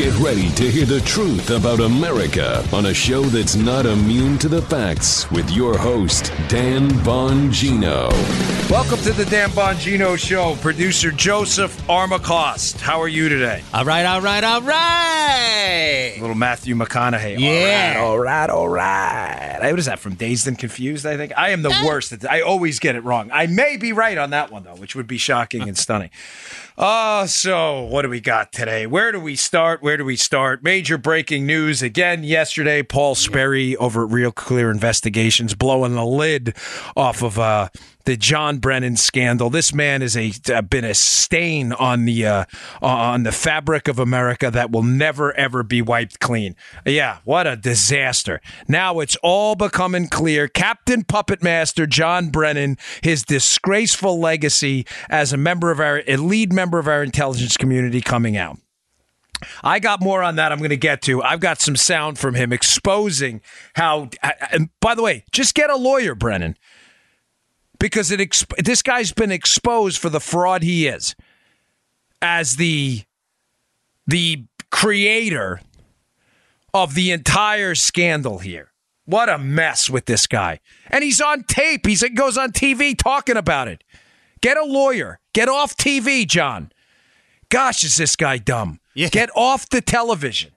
Get ready to hear the truth about America on a show that's not immune to the facts with your host, Dan Bongino. Welcome to the Dan Bongino Show. Producer Joseph Armacost. How are you today? All right, all right, all right. Little Matthew McConaughey. Yeah. All right, all right, all right. What is that from Dazed and Confused, I think? I am the worst at I always get it wrong. I may be right on that one, though, which would be shocking and stunning. Oh, so what do we got today? Where do we start? Where do we start? Major breaking news again yesterday. Paul Sperry over at Real Clear Investigations blowing the lid off of uh, the John Brennan scandal. This man has a uh, been a stain on the uh, on the fabric of America that will never ever be wiped clean. Yeah, what a disaster. Now it's all becoming clear. Captain Puppet Master John Brennan, his disgraceful legacy as a member of our a lead member of our intelligence community coming out. I got more on that I'm going to get to. I've got some sound from him exposing how and by the way, just get a lawyer, Brennan because it exp- this guy's been exposed for the fraud he is as the the creator of the entire scandal here. What a mess with this guy. And he's on tape. He's, he goes on TV talking about it. Get a lawyer. Get off TV, John. Gosh, is this guy dumb? Yeah. Get off the television.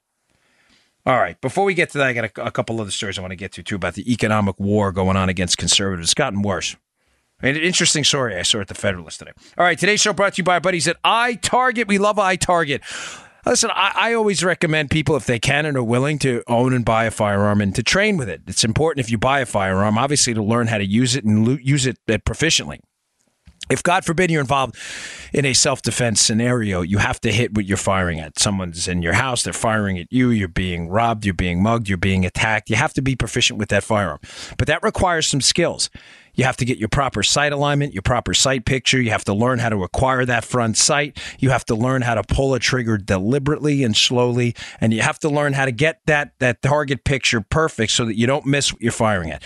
All right. Before we get to that, I got a, a couple other stories I want to get to, too, about the economic war going on against conservatives. It's gotten worse. An interesting story I saw at the Federalist today. All right, today's show brought to you by our buddies at iTarget. We love iTarget. Listen, I, I, always recommend people, if they can and are willing, to own and buy a firearm and to train with it. It's important if you buy a firearm, obviously, to learn how to use it and lo- use it uh, proficiently. If God forbid you're involved in a self defense scenario, you have to hit what you're firing at. Someone's in your house, they're firing at you, you're being robbed, you're being mugged, you're being attacked. You have to be proficient with that firearm. But that requires some skills. You have to get your proper sight alignment, your proper sight picture. You have to learn how to acquire that front sight. You have to learn how to pull a trigger deliberately and slowly. And you have to learn how to get that, that target picture perfect so that you don't miss what you're firing at.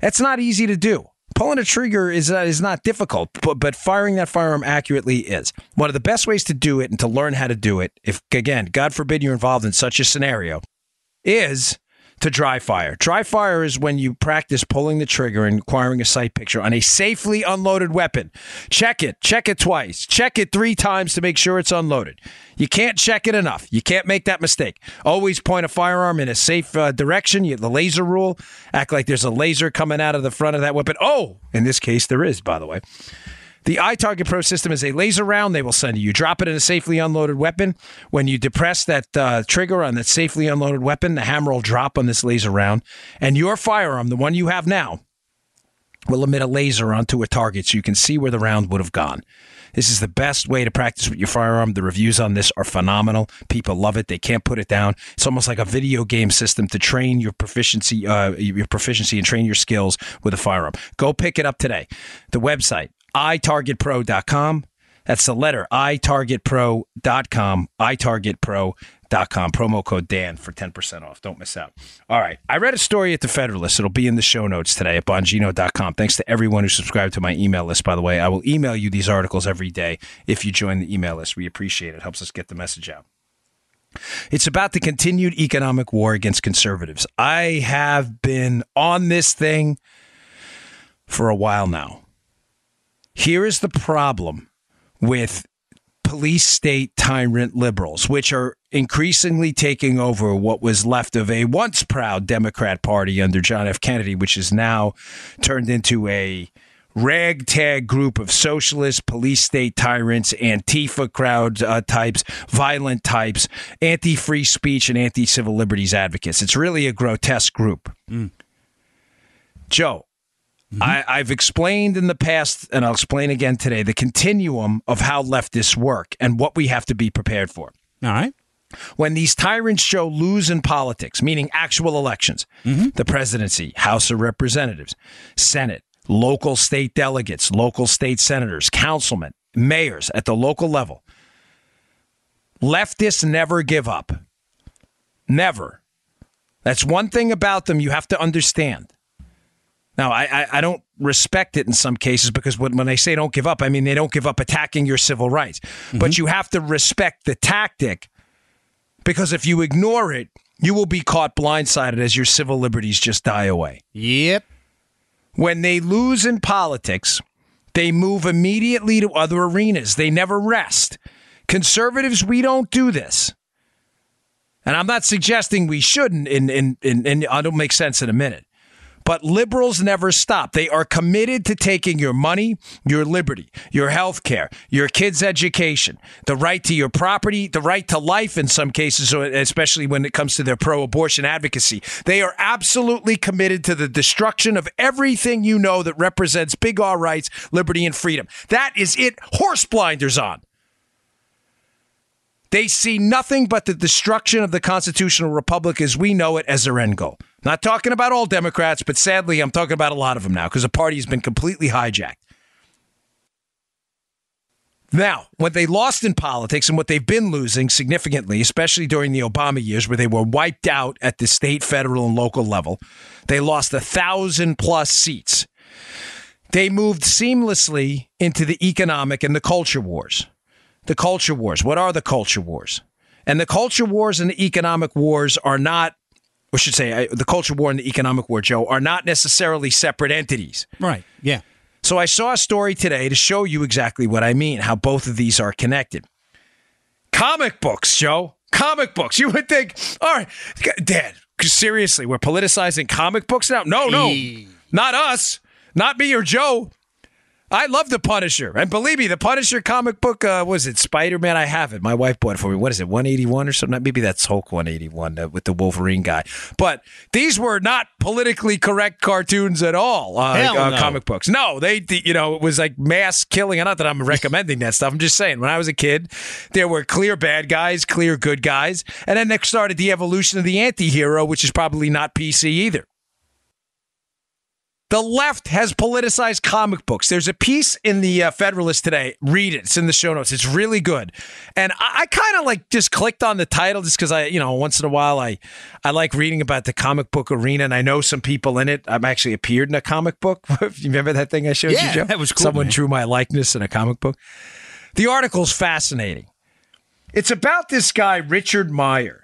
That's not easy to do. Pulling a trigger is uh, is not difficult, but, but firing that firearm accurately is. One of the best ways to do it and to learn how to do it, if again, God forbid you're involved in such a scenario, is to dry fire. Dry fire is when you practice pulling the trigger and acquiring a sight picture on a safely unloaded weapon. Check it. Check it twice. Check it three times to make sure it's unloaded. You can't check it enough. You can't make that mistake. Always point a firearm in a safe uh, direction. You, the laser rule. Act like there's a laser coming out of the front of that weapon. Oh, in this case, there is, by the way. The iTarget Pro system is a laser round they will send you. You drop it in a safely unloaded weapon. When you depress that uh, trigger on that safely unloaded weapon, the hammer will drop on this laser round, and your firearm, the one you have now, will emit a laser onto a target so you can see where the round would have gone. This is the best way to practice with your firearm. The reviews on this are phenomenal. People love it. They can't put it down. It's almost like a video game system to train your proficiency, uh, your proficiency and train your skills with a firearm. Go pick it up today. The website itargetpro.com. That's the letter itargetpro.com, itargetpro.com. Promo code Dan for 10% off. Don't miss out. All right. I read a story at the Federalist. It'll be in the show notes today at bongino.com. Thanks to everyone who subscribed to my email list, by the way. I will email you these articles every day if you join the email list. We appreciate it. it helps us get the message out. It's about the continued economic war against conservatives. I have been on this thing for a while now. Here is the problem with police state tyrant liberals, which are increasingly taking over what was left of a once proud Democrat Party under John F. Kennedy, which is now turned into a ragtag group of socialist police state tyrants, Antifa crowd uh, types, violent types, anti free speech, and anti civil liberties advocates. It's really a grotesque group. Mm. Joe, Mm-hmm. I, I've explained in the past, and I'll explain again today, the continuum of how leftists work and what we have to be prepared for. All right. When these tyrants show lose in politics, meaning actual elections, mm-hmm. the presidency, House of Representatives, Senate, local state delegates, local state senators, councilmen, mayors at the local level, leftists never give up. Never. That's one thing about them you have to understand. Now, I, I, I, don't respect it in some cases because when, when they say don't give up, I mean they don't give up attacking your civil rights. Mm-hmm. But you have to respect the tactic Because if you ignore it, you will be caught blindsided as your civil liberties just die away. Yep. When they lose in politics, they move immediately to other arenas. They never rest. Conservatives, we don't do this. And I'm not suggesting we shouldn't, and, and, and, and it'll make sense in a minute. But liberals never stop. They are committed to taking your money, your liberty, your health care, your kids' education, the right to your property, the right to life in some cases, especially when it comes to their pro abortion advocacy. They are absolutely committed to the destruction of everything you know that represents big R rights, liberty, and freedom. That is it. Horse blinders on. They see nothing but the destruction of the constitutional republic as we know it as their end goal. Not talking about all Democrats, but sadly, I'm talking about a lot of them now because the party has been completely hijacked. Now, what they lost in politics and what they've been losing significantly, especially during the Obama years where they were wiped out at the state, federal, and local level, they lost a thousand plus seats. They moved seamlessly into the economic and the culture wars. The culture wars. What are the culture wars? And the culture wars and the economic wars are not or should say, the culture war and the economic war, Joe, are not necessarily separate entities. Right. Yeah. So I saw a story today to show you exactly what I mean, how both of these are connected. Comic books, Joe. Comic books. You would think, all right, Dan, seriously, we're politicizing comic books now? No, no, not us. Not me or Joe. I love the Punisher, and believe me, the Punisher comic book uh, was it Spider Man? I have it. My wife bought it for me. What is it, one eighty one or something? Maybe that's Hulk one eighty one uh, with the Wolverine guy. But these were not politically correct cartoons at all. Uh, uh, no. Comic books, no. They, you know, it was like mass killing. Not that I'm recommending that stuff. I'm just saying. When I was a kid, there were clear bad guys, clear good guys, and then they started the evolution of the anti-hero, which is probably not PC either. The left has politicized comic books. There's a piece in the uh, Federalist today. Read it. It's in the show notes. It's really good. And I, I kind of like just clicked on the title just because I, you know, once in a while I, I like reading about the comic book arena, and I know some people in it. I've actually appeared in a comic book. you remember that thing I showed yeah, you, Joe? That was cool. Someone man. drew my likeness in a comic book. The article's fascinating. It's about this guy Richard Meyer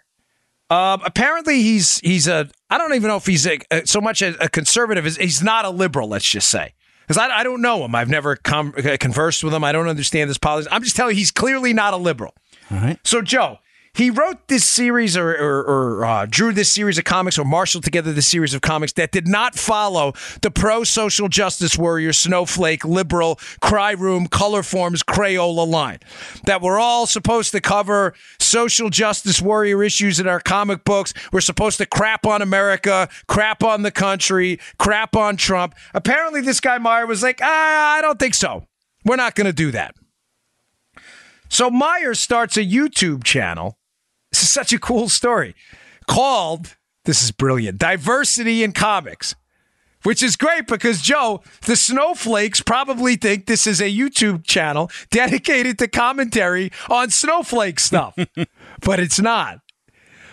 um, apparently, he's he's a I don't even know if he's a, a, so much a, a conservative as he's not a liberal. Let's just say because I, I don't know him. I've never com- uh, conversed with him. I don't understand his politics. I'm just telling you, he's clearly not a liberal. All right. So Joe, he wrote this series or, or, or uh, drew this series of comics or marshaled together this series of comics that did not follow the pro social justice warrior, snowflake, liberal, cry room, color forms, Crayola line. That we're all supposed to cover social justice warrior issues in our comic books. We're supposed to crap on America, crap on the country, crap on Trump. Apparently, this guy Meyer was like, ah, I don't think so. We're not going to do that. So Meyer starts a YouTube channel this is such a cool story called, this is brilliant, Diversity in Comics, which is great because, Joe, the snowflakes probably think this is a YouTube channel dedicated to commentary on snowflake stuff, but it's not.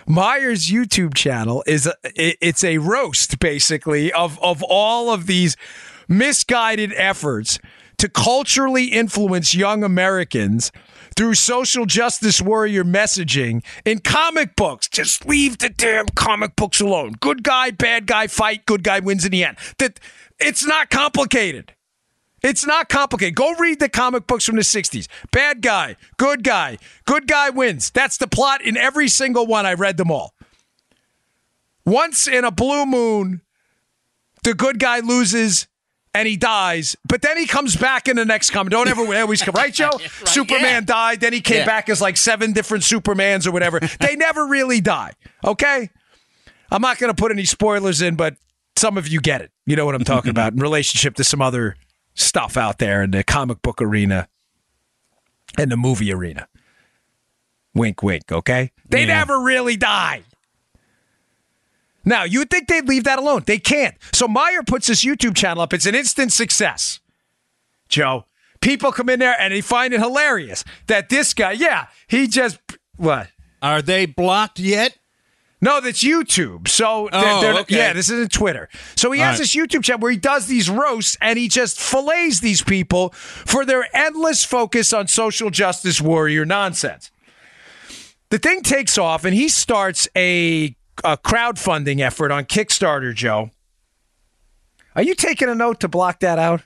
Meyer's YouTube channel is a, it's a roast basically of of all of these misguided efforts to culturally influence young Americans through social justice warrior messaging in comic books. Just leave the damn comic books alone. Good guy, bad guy, fight, good guy wins in the end. That it's not complicated. It's not complicated. Go read the comic books from the 60s. Bad guy, good guy, good guy wins. That's the plot in every single one. I read them all. Once in a blue moon, the good guy loses and he dies, but then he comes back in the next comic. Don't ever always come, right, Joe? right, Superman yeah. died, then he came yeah. back as like seven different Supermans or whatever. they never really die, okay? I'm not going to put any spoilers in, but some of you get it. You know what I'm talking about in relationship to some other stuff out there in the comic book arena and the movie arena. Wink, wink, okay? They yeah. never really die. Now, you would think they'd leave that alone. They can't. So Meyer puts this YouTube channel up. It's an instant success. Joe, people come in there and they find it hilarious that this guy, yeah, he just, what? Are they blocked yet? No, that's YouTube. So, oh, they're, okay. yeah, this isn't Twitter. So he All has right. this YouTube channel where he does these roasts and he just fillets these people for their endless focus on social justice warrior nonsense. the thing takes off, and he starts a, a crowdfunding effort on Kickstarter, Joe. Are you taking a note to block that out?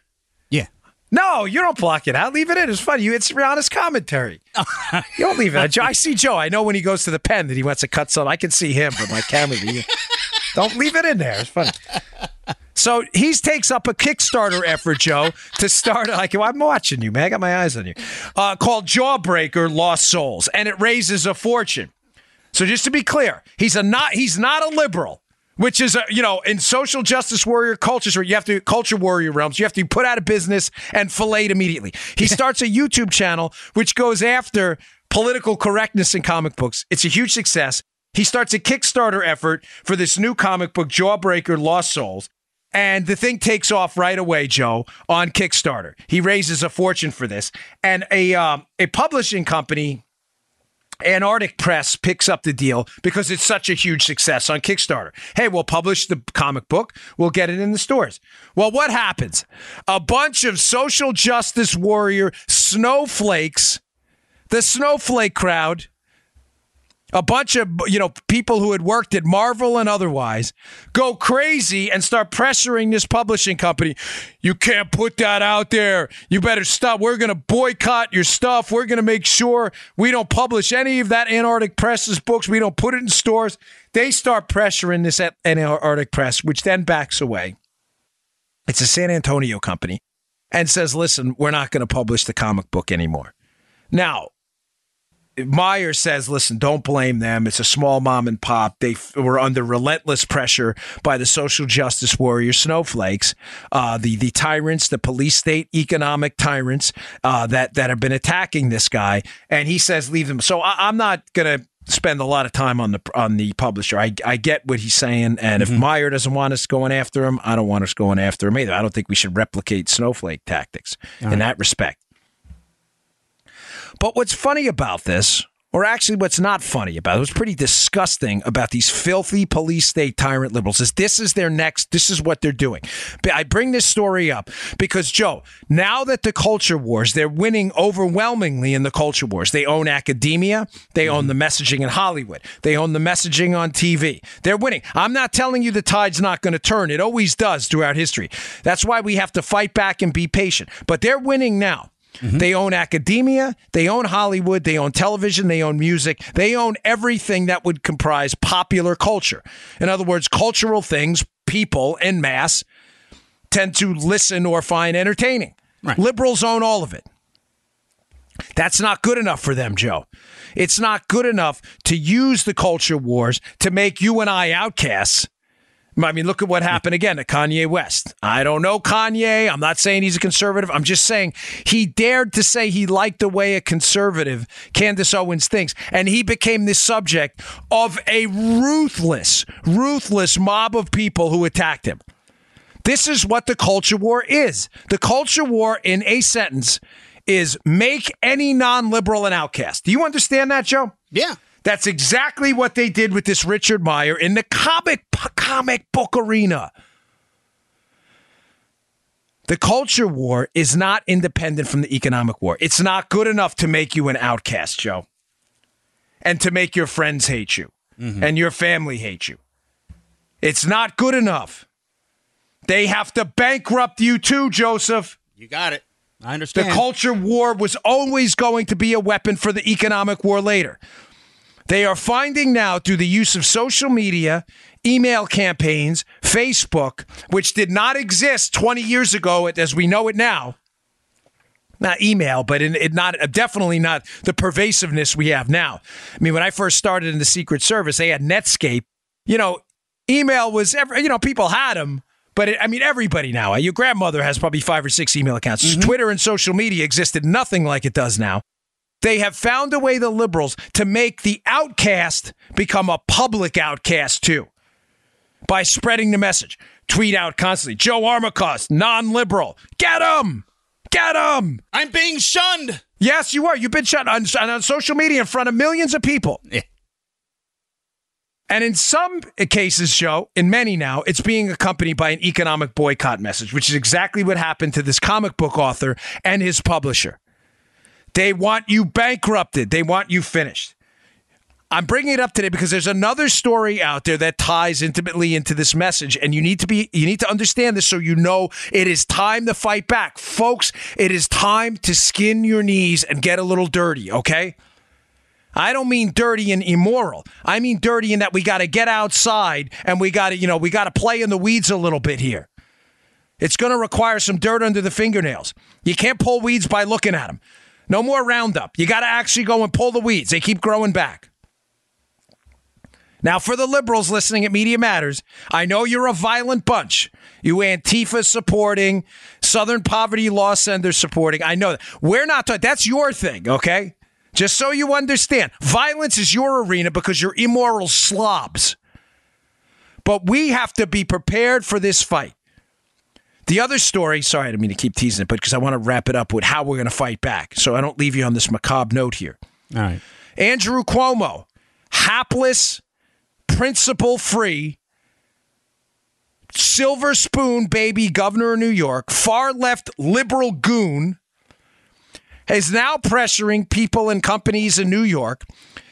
Yeah. No, you don't block it out. Leave it in. It's funny. You, it's honest commentary. you don't leave it. out. I see Joe. I know when he goes to the pen that he wants to cut something. I can see him from my camera. view. don't leave it in there. It's funny. So he takes up a Kickstarter effort, Joe, to start. Like I'm watching you, man. I got my eyes on you. Uh, called Jawbreaker Lost Souls, and it raises a fortune. So just to be clear, he's a not he's not a liberal, which is a you know in social justice warrior cultures where you have to culture warrior realms, you have to be put out of business and filleted immediately. He starts a YouTube channel which goes after political correctness in comic books. It's a huge success. He starts a Kickstarter effort for this new comic book, Jawbreaker Lost Souls. And the thing takes off right away, Joe, on Kickstarter. He raises a fortune for this, and a um, a publishing company, Antarctic Press, picks up the deal because it's such a huge success on Kickstarter. Hey, we'll publish the comic book, we'll get it in the stores. Well, what happens? A bunch of social justice warrior snowflakes, the snowflake crowd a bunch of you know people who had worked at Marvel and otherwise go crazy and start pressuring this publishing company. You can't put that out there. You better stop. We're going to boycott your stuff. We're going to make sure we don't publish any of that Antarctic Press's books. We don't put it in stores. They start pressuring this Antarctic Press, which then backs away. It's a San Antonio company and says, "Listen, we're not going to publish the comic book anymore." Now, Meyer says, listen, don't blame them. It's a small mom and pop. They f- were under relentless pressure by the social justice warrior snowflakes, uh, the the tyrants, the police state economic tyrants uh, that that have been attacking this guy. And he says, leave them. So I, am not gonna spend a lot of time on the on the publisher. I, I get what he's saying, and mm-hmm. if Meyer doesn't want us going after him, I don't want us going after him either. I don't think we should replicate snowflake tactics All in right. that respect. But what's funny about this, or actually what's not funny about it, what's pretty disgusting about these filthy police state tyrant liberals is this is their next, this is what they're doing. I bring this story up because, Joe, now that the culture wars, they're winning overwhelmingly in the culture wars. They own academia, they mm-hmm. own the messaging in Hollywood, they own the messaging on TV. They're winning. I'm not telling you the tide's not going to turn, it always does throughout history. That's why we have to fight back and be patient. But they're winning now. Mm-hmm. They own academia, they own Hollywood, they own television, they own music, they own everything that would comprise popular culture. In other words, cultural things people en masse tend to listen or find entertaining. Right. Liberals own all of it. That's not good enough for them, Joe. It's not good enough to use the culture wars to make you and I outcasts I mean, look at what happened again to Kanye West. I don't know Kanye. I'm not saying he's a conservative. I'm just saying he dared to say he liked the way a conservative, Candace Owens, thinks. And he became the subject of a ruthless, ruthless mob of people who attacked him. This is what the culture war is. The culture war, in a sentence, is make any non liberal an outcast. Do you understand that, Joe? Yeah. That's exactly what they did with this Richard Meyer in the comic comic book arena. The culture war is not independent from the economic war. It's not good enough to make you an outcast, Joe, and to make your friends hate you mm-hmm. and your family hate you. It's not good enough. They have to bankrupt you too, Joseph. You got it. I understand. The culture war was always going to be a weapon for the economic war later. They are finding now through the use of social media, email campaigns, Facebook, which did not exist 20 years ago as we know it now. Not email, but in, it not definitely not the pervasiveness we have now. I mean, when I first started in the Secret Service, they had Netscape. You know, email was every, you know people had them, but it, I mean everybody now. Your grandmother has probably five or six email accounts. Mm-hmm. Twitter and social media existed nothing like it does now. They have found a way, the liberals, to make the outcast become a public outcast too by spreading the message. Tweet out constantly Joe Armacost, non liberal. Get him! Get him! I'm being shunned. Yes, you are. You've been shunned on, on social media in front of millions of people. Yeah. And in some cases, Joe, in many now, it's being accompanied by an economic boycott message, which is exactly what happened to this comic book author and his publisher. They want you bankrupted. They want you finished. I'm bringing it up today because there's another story out there that ties intimately into this message, and you need to be you need to understand this so you know it is time to fight back, folks. It is time to skin your knees and get a little dirty. Okay. I don't mean dirty and immoral. I mean dirty in that we got to get outside and we got to, you know, we got to play in the weeds a little bit here. It's going to require some dirt under the fingernails. You can't pull weeds by looking at them. No more Roundup. You got to actually go and pull the weeds. They keep growing back. Now, for the liberals listening at Media Matters, I know you're a violent bunch. You Antifa supporting, Southern Poverty Law Center supporting. I know that. We're not talking. That's your thing, okay? Just so you understand, violence is your arena because you're immoral slobs. But we have to be prepared for this fight. The other story, sorry, I didn't mean to keep teasing it, but because I want to wrap it up with how we're going to fight back. So I don't leave you on this macabre note here. All right. Andrew Cuomo, hapless, principle free, silver spoon baby governor of New York, far left liberal goon, is now pressuring people and companies in New York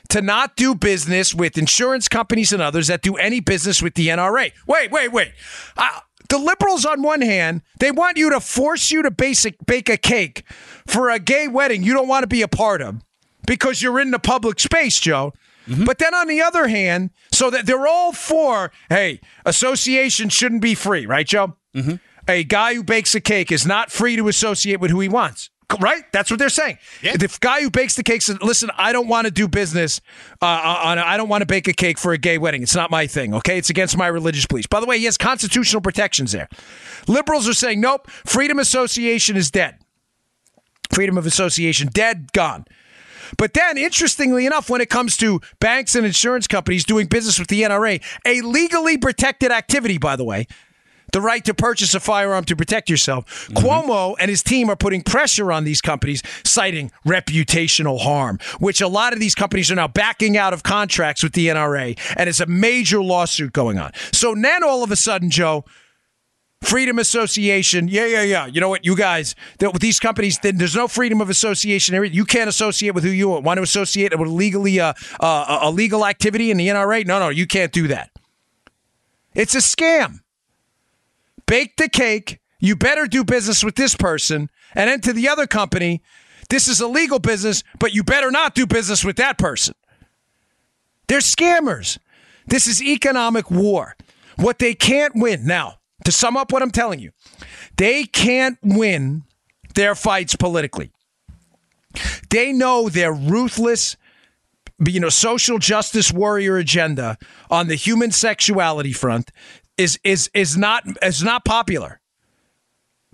to not do business with insurance companies and others that do any business with the NRA. Wait, wait, wait. Uh, the liberals, on one hand, they want you to force you to basic, bake a cake for a gay wedding you don't want to be a part of because you're in the public space, Joe. Mm-hmm. But then on the other hand, so that they're all for, hey, association shouldn't be free, right, Joe? Mm-hmm. A guy who bakes a cake is not free to associate with who he wants. Right? That's what they're saying. Yeah. The guy who bakes the cake says, listen, I don't want to do business uh, on, I don't want to bake a cake for a gay wedding. It's not my thing, okay? It's against my religious beliefs. By the way, he has constitutional protections there. Liberals are saying, nope, freedom of association is dead. Freedom of association, dead, gone. But then, interestingly enough, when it comes to banks and insurance companies doing business with the NRA, a legally protected activity, by the way, the right to purchase a firearm to protect yourself. Mm-hmm. Cuomo and his team are putting pressure on these companies, citing reputational harm, which a lot of these companies are now backing out of contracts with the NRA, and it's a major lawsuit going on. So then all of a sudden, Joe, Freedom Association. Yeah, yeah, yeah. You know what, you guys, with these companies, there's no freedom of association. You can't associate with who you want want to associate with legally uh, uh, a legal activity in the NRA. No, no, you can't do that. It's a scam bake the cake. You better do business with this person. And then to the other company, this is a legal business, but you better not do business with that person. They're scammers. This is economic war. What they can't win. Now, to sum up what I'm telling you, they can't win their fights politically. They know their ruthless, you know, social justice warrior agenda on the human sexuality front is is is not is not popular.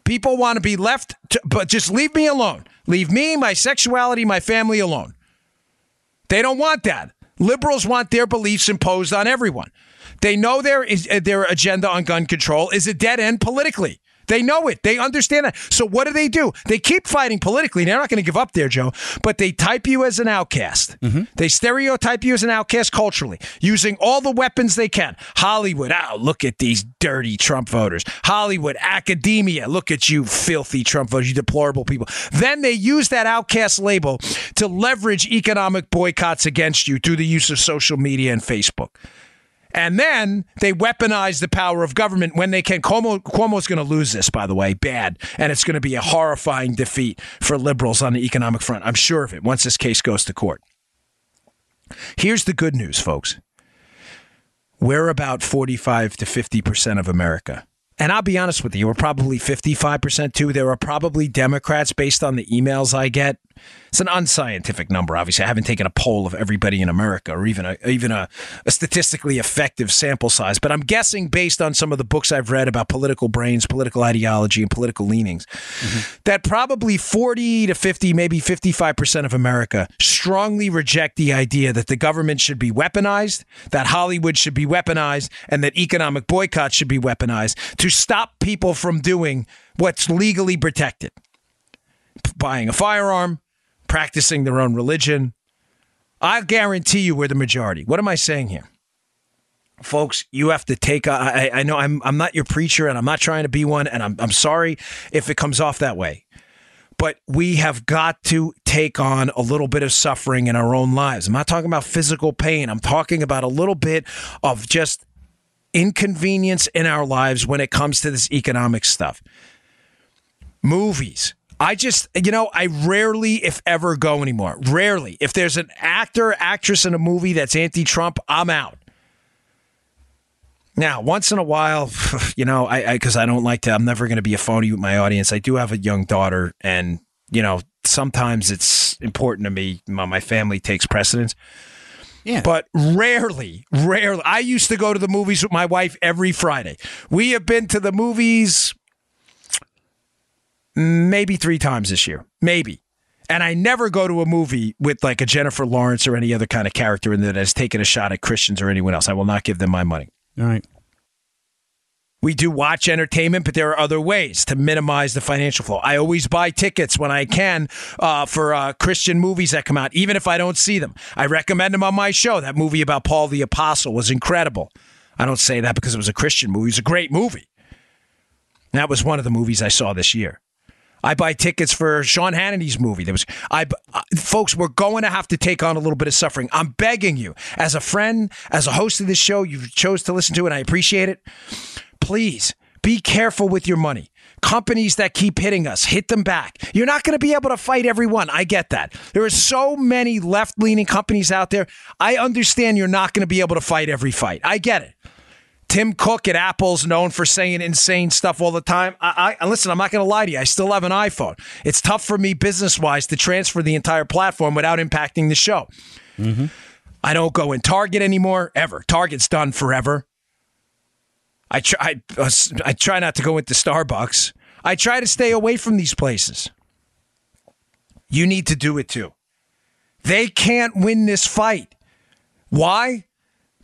People want to be left, to, but just leave me alone. Leave me, my sexuality, my family alone. They don't want that. Liberals want their beliefs imposed on everyone. They know their is, uh, their agenda on gun control is a dead end politically. They know it. They understand that. So what do they do? They keep fighting politically. They're not going to give up there, Joe. But they type you as an outcast. Mm-hmm. They stereotype you as an outcast culturally, using all the weapons they can. Hollywood, oh, look at these dirty Trump voters. Hollywood, academia, look at you filthy Trump voters, you deplorable people. Then they use that outcast label to leverage economic boycotts against you through the use of social media and Facebook. And then they weaponize the power of government when they can. Cuomo, Cuomo's going to lose this, by the way, bad. And it's going to be a horrifying defeat for liberals on the economic front. I'm sure of it once this case goes to court. Here's the good news, folks. We're about 45 to 50% of America. And I'll be honest with you, we're probably 55% too. There are probably Democrats based on the emails I get it's an unscientific number. Obviously, I haven't taken a poll of everybody in America, or even a even a, a, statistically effective sample size. But I'm guessing, based on some of the books I've read about political brains, political ideology, and political leanings, mm-hmm. that probably 40 to 50, maybe 55 percent of America strongly reject the idea that the government should be weaponized, that Hollywood should be weaponized, and that economic boycotts should be weaponized to stop people from doing what's legally protected buying a firearm, practicing their own religion. I guarantee you we're the majority. What am I saying here? Folks, you have to take. I know I'm I'm not your preacher, and I'm not trying to be one, and I'm I'm sorry if it comes off that way. but we have got to take on a little bit of suffering in our own lives. I'm not talking about physical pain. I'm talking about a little bit of just inconvenience in our lives when it comes to this economic stuff. Movies. I just, you know, I rarely, if ever, go anymore. Rarely. If there's an actor, actress in a movie that's anti Trump, I'm out. Now, once in a while, you know, I because I, I, don't like to. I'm never going to be a phony with my audience. I do have a young daughter, and you know, sometimes it's important to me. My, my family takes precedence. Yeah. But rarely, rarely. I used to go to the movies with my wife every Friday. We have been to the movies maybe three times this year, maybe. And I never go to a movie with like a Jennifer Lawrence or any other kind of character in there that has taken a shot at Christians or anyone else. I will not give them my money. All right. We do watch entertainment, but there are other ways to minimize the financial flow. I always buy tickets when I can uh, for uh, Christian movies that come out, even if I don't see them. I recommend them on my show. That movie about Paul the Apostle was incredible. I don't say that because it was a Christian movie. It was a great movie. that was one of the movies I saw this year. I buy tickets for Sean Hannity's movie. There was, I, uh, folks, we're going to have to take on a little bit of suffering. I'm begging you, as a friend, as a host of this show, you chose to listen to it. I appreciate it. Please be careful with your money. Companies that keep hitting us, hit them back. You're not going to be able to fight everyone. I get that. There are so many left leaning companies out there. I understand you're not going to be able to fight every fight. I get it. Tim Cook at Apple's known for saying insane stuff all the time. I, I listen. I'm not going to lie to you. I still have an iPhone. It's tough for me business wise to transfer the entire platform without impacting the show. Mm-hmm. I don't go in Target anymore ever. Target's done forever. I try. I, uh, I try not to go into Starbucks. I try to stay away from these places. You need to do it too. They can't win this fight. Why?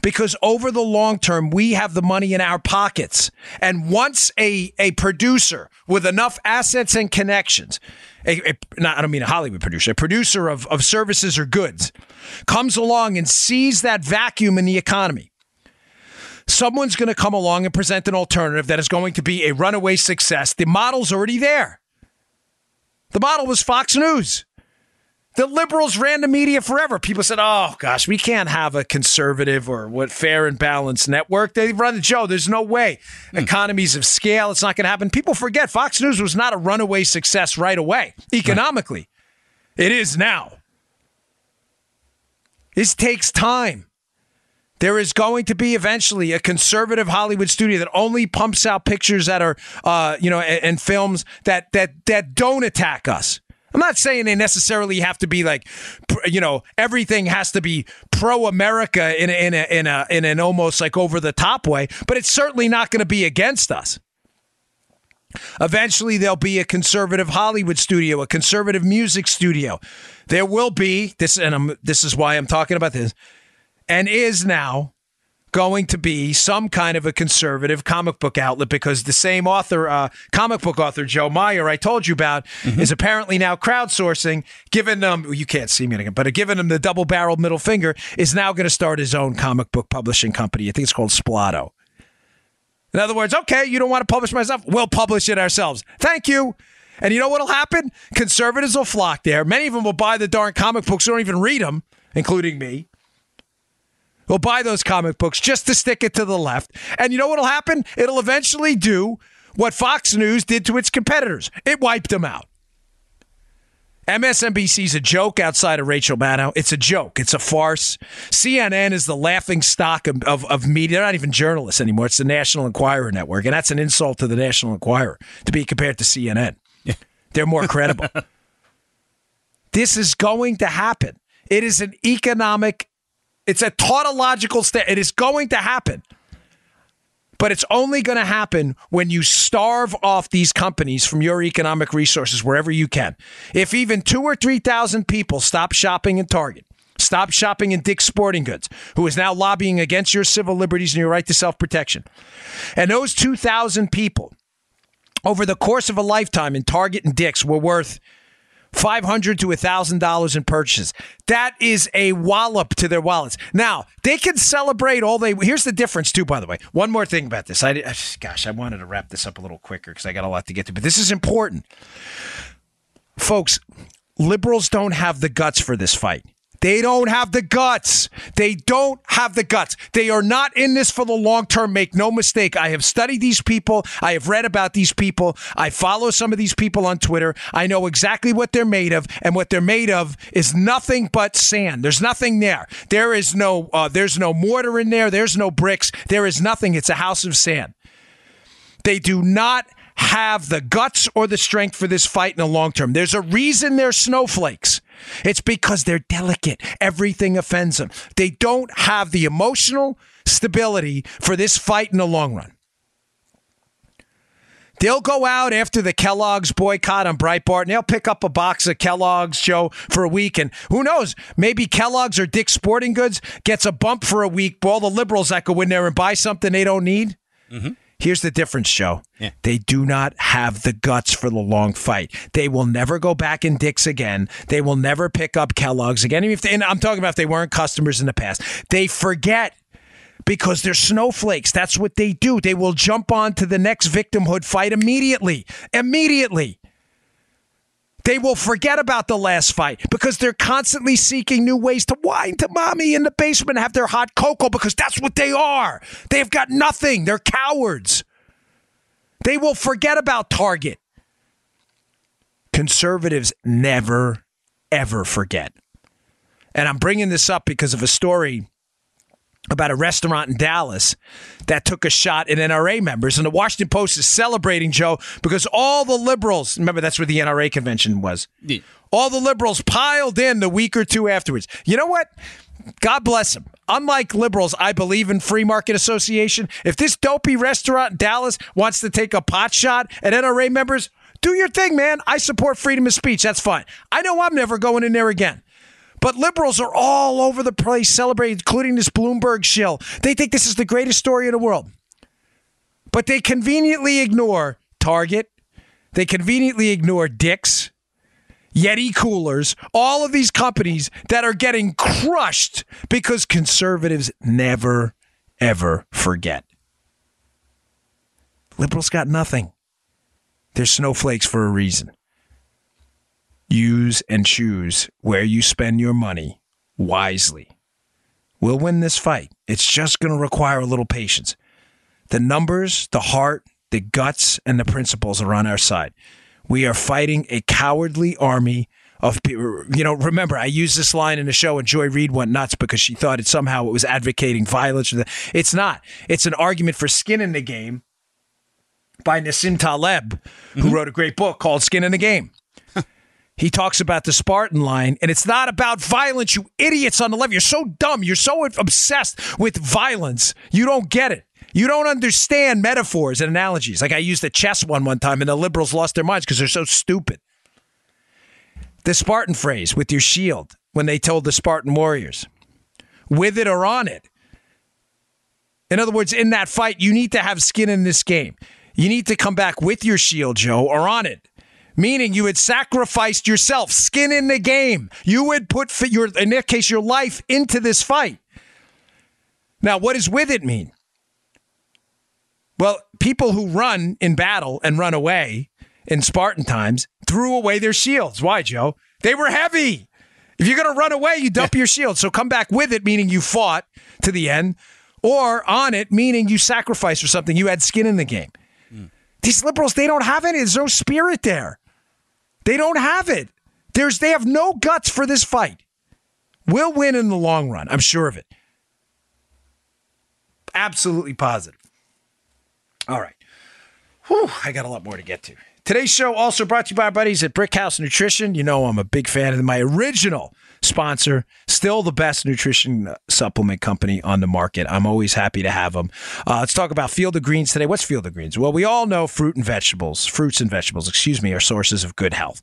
because over the long term, we have the money in our pockets. And once a, a producer with enough assets and connections, a, a, not, I don't mean a Hollywood producer, a producer of, of services or goods, comes along and sees that vacuum in the economy, someone's going to come along and present an alternative that is going to be a runaway success. The model's already there. The model was Fox News. The liberals ran the media forever. People said, "Oh gosh, we can't have a conservative or what fair and balanced network." They run the show. There's no way. Hmm. Economies of scale. It's not going to happen. People forget Fox News was not a runaway success right away economically. Right. It is now. This takes time. There is going to be eventually a conservative Hollywood studio that only pumps out pictures that are, uh, you know, and, and films that that that don't attack us. I'm not saying they necessarily have to be like, you know, everything has to be pro America in a, in a, in a in an almost like over the top way, but it's certainly not going to be against us. Eventually, there'll be a conservative Hollywood studio, a conservative music studio. There will be this, and I'm, this is why I'm talking about this, and is now going to be some kind of a conservative comic book outlet because the same author, uh, comic book author Joe Meyer, I told you about, mm-hmm. is apparently now crowdsourcing, giving them, well, you can't see me again, but giving him the double barreled middle finger, is now going to start his own comic book publishing company. I think it's called Splato. In other words, okay, you don't want to publish myself? We'll publish it ourselves. Thank you. And you know what'll happen? Conservatives will flock there. Many of them will buy the darn comic books, don't even read them, including me will buy those comic books just to stick it to the left. And you know what'll happen? It'll eventually do what Fox News did to its competitors. It wiped them out. MSNBC's a joke outside of Rachel Maddow. It's a joke. It's a farce. CNN is the laughing stock of, of, of, media. They're not even journalists anymore. It's the National Enquirer Network. And that's an insult to the National Enquirer to be compared to CNN. They're more credible. this is going to happen. It is an economic it's a tautological step. It is going to happen. But it's only going to happen when you starve off these companies from your economic resources wherever you can. If even two or 3,000 people stop shopping in Target, stop shopping in Dick's Sporting Goods, who is now lobbying against your civil liberties and your right to self protection, and those 2,000 people over the course of a lifetime in Target and Dick's were worth 500 to $1,000 in purchases. That is a wallop to their wallets. Now, they can celebrate all they. Here's the difference, too, by the way. One more thing about this. I, gosh, I wanted to wrap this up a little quicker because I got a lot to get to, but this is important. folks, liberals don't have the guts for this fight. They don't have the guts. They don't have the guts. They are not in this for the long term. Make no mistake. I have studied these people. I have read about these people. I follow some of these people on Twitter. I know exactly what they're made of, and what they're made of is nothing but sand. There's nothing there. There is no. Uh, there's no mortar in there. There's no bricks. There is nothing. It's a house of sand. They do not have the guts or the strength for this fight in the long term. There's a reason they're snowflakes. It's because they're delicate. Everything offends them. They don't have the emotional stability for this fight in the long run. They'll go out after the Kellogg's boycott on Breitbart and they'll pick up a box of Kellogg's, Joe, for a week. And who knows? Maybe Kellogg's or Dick's Sporting Goods gets a bump for a week. All the liberals that go in there and buy something they don't need. Mm-hmm. Here's the difference, Joe. Yeah. They do not have the guts for the long fight. They will never go back in Dick's again. They will never pick up Kellogg's again. Even If they, and I'm talking about if they weren't customers in the past. They forget because they're snowflakes. That's what they do. They will jump on to the next victimhood fight immediately. Immediately. They will forget about the last fight because they're constantly seeking new ways to whine to mommy in the basement and have their hot cocoa because that's what they are. They've got nothing. They're cowards. They will forget about Target. Conservatives never, ever forget. And I'm bringing this up because of a story about a restaurant in Dallas that took a shot at NRA members. And the Washington Post is celebrating, Joe, because all the liberals, remember that's where the NRA convention was, yeah. all the liberals piled in the week or two afterwards. You know what? God bless them. Unlike liberals, I believe in free market association. If this dopey restaurant in Dallas wants to take a pot shot at NRA members, do your thing, man. I support freedom of speech. That's fine. I know I'm never going in there again. But liberals are all over the place celebrating, including this Bloomberg shill. They think this is the greatest story in the world. But they conveniently ignore Target. They conveniently ignore Dick's, Yeti Coolers, all of these companies that are getting crushed because conservatives never, ever forget. Liberals got nothing. They're snowflakes for a reason use and choose where you spend your money wisely. We'll win this fight. It's just going to require a little patience. The numbers, the heart, the guts, and the principles are on our side. We are fighting a cowardly army of people. You know, remember, I used this line in the show, and Joy Reid went nuts because she thought it somehow it was advocating violence. It's not. It's an argument for skin in the game by Nassim Taleb, who mm-hmm. wrote a great book called Skin in the Game he talks about the Spartan line, and it's not about violence, you idiots on the left. You're so dumb. You're so obsessed with violence. You don't get it. You don't understand metaphors and analogies. Like I used the chess one one time, and the liberals lost their minds because they're so stupid. The Spartan phrase with your shield when they told the Spartan warriors, with it or on it. In other words, in that fight, you need to have skin in this game. You need to come back with your shield, Joe, or on it meaning you had sacrificed yourself, skin in the game. You would put your, in that case, your life into this fight. Now, what does with it mean? Well, people who run in battle and run away in Spartan times threw away their shields. Why, Joe? They were heavy. If you're going to run away, you dump your shield. So come back with it, meaning you fought to the end, or on it, meaning you sacrificed or something. You had skin in the game. Mm. These liberals, they don't have any. There's no spirit there. They don't have it. There's they have no guts for this fight. We'll win in the long run. I'm sure of it. Absolutely positive. All right. Whew, I got a lot more to get to. Today's show also brought to you by our buddies at Brickhouse Nutrition. You know I'm a big fan of my original sponsor, still the best nutrition uh, supplement company on the market. I'm always happy to have them. Uh, let's talk about Field of Greens today. What's Field of Greens? Well, we all know fruit and vegetables, fruits and vegetables, excuse me, are sources of good health.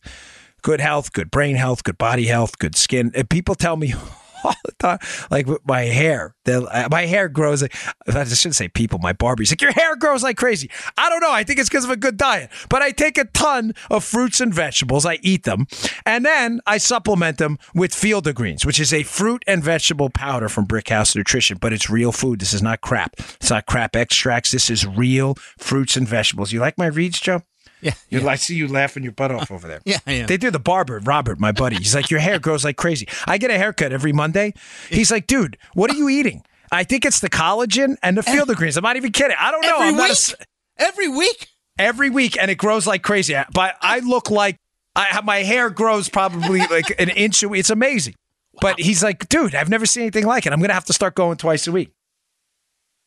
Good health, good brain health, good body health, good skin. And people tell me, all the time. Like my hair, uh, my hair grows. Like, I shouldn't say people. My barber's like your hair grows like crazy. I don't know. I think it's because of a good diet. But I take a ton of fruits and vegetables. I eat them, and then I supplement them with Field of Greens, which is a fruit and vegetable powder from Brickhouse Nutrition. But it's real food. This is not crap. It's not crap extracts. This is real fruits and vegetables. You like my reads, Joe? Yeah, You, yeah. I see you laughing your butt off over there. Yeah, am. They do the barber, Robert, my buddy. He's like, your hair grows like crazy. I get a haircut every Monday. He's like, dude, what are you eating? I think it's the collagen and the field of greens. I'm not even kidding. I don't know. Every I'm not a week? Every week? every week, and it grows like crazy. But I look like I have my hair grows probably like an inch a week. It's amazing. But he's like, dude, I've never seen anything like it. I'm gonna have to start going twice a week.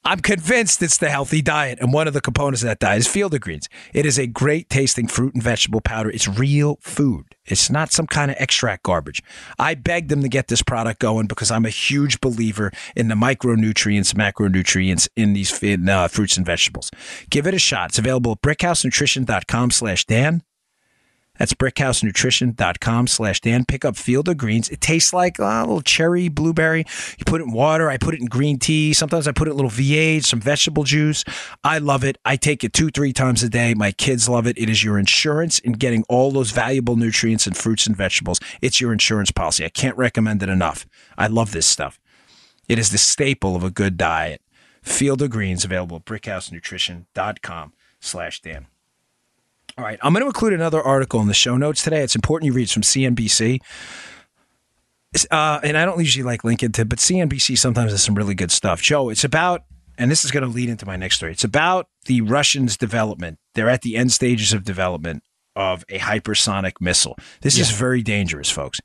I'm convinced it's the healthy diet, and one of the components of that diet is field of greens. It is a great tasting fruit and vegetable powder. It's real food. It's not some kind of extract garbage. I begged them to get this product going because I'm a huge believer in the micronutrients, macronutrients in these in, uh, fruits and vegetables. Give it a shot. It's available at brickhousenutrition.com slash Dan. That's brickhousenutrition.com slash Dan. Pick up Field of Greens. It tastes like uh, a little cherry, blueberry. You put it in water. I put it in green tea. Sometimes I put it in a little V8, some vegetable juice. I love it. I take it two, three times a day. My kids love it. It is your insurance in getting all those valuable nutrients and fruits and vegetables. It's your insurance policy. I can't recommend it enough. I love this stuff. It is the staple of a good diet. Field of Greens available at brickhousenutrition.com slash Dan. All right, I'm going to include another article in the show notes today. It's important you read. It's from CNBC. Uh, and I don't usually like link it to, but CNBC sometimes has some really good stuff. Joe, it's about, and this is going to lead into my next story. It's about the Russians' development. They're at the end stages of development of a hypersonic missile. This is very dangerous, folks.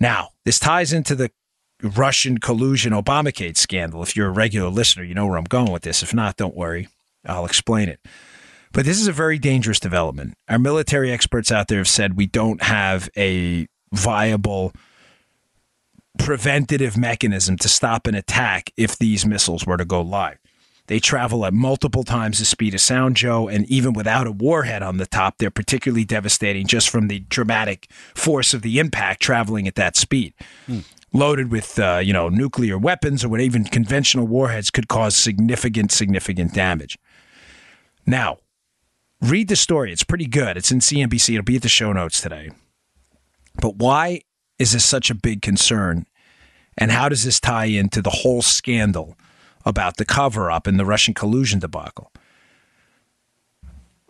Now, this ties into the Russian collusion Obamagate scandal. If you're a regular listener, you know where I'm going with this. If not, don't worry. I'll explain it. But this is a very dangerous development. Our military experts out there have said we don't have a viable preventative mechanism to stop an attack if these missiles were to go live. They travel at multiple times the speed of sound, Joe, and even without a warhead on the top, they're particularly devastating just from the dramatic force of the impact traveling at that speed. Loaded with, uh, you know, nuclear weapons or what even conventional warheads could cause significant, significant damage. Now, read the story. It's pretty good. It's in CNBC. It'll be at the show notes today. But why is this such a big concern? And how does this tie into the whole scandal about the cover up and the Russian collusion debacle?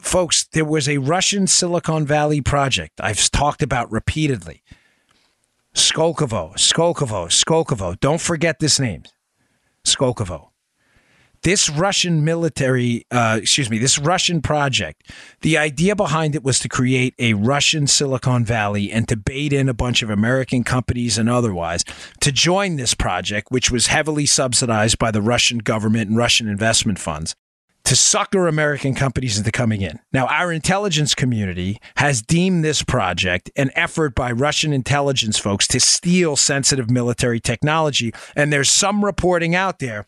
Folks, there was a Russian Silicon Valley project I've talked about repeatedly. Skolkovo, Skolkovo, Skolkovo. Don't forget this name. Skolkovo this Russian military, uh, excuse me, this Russian project, the idea behind it was to create a Russian Silicon Valley and to bait in a bunch of American companies and otherwise to join this project, which was heavily subsidized by the Russian government and Russian investment funds. To sucker American companies into coming in. Now, our intelligence community has deemed this project an effort by Russian intelligence folks to steal sensitive military technology. And there's some reporting out there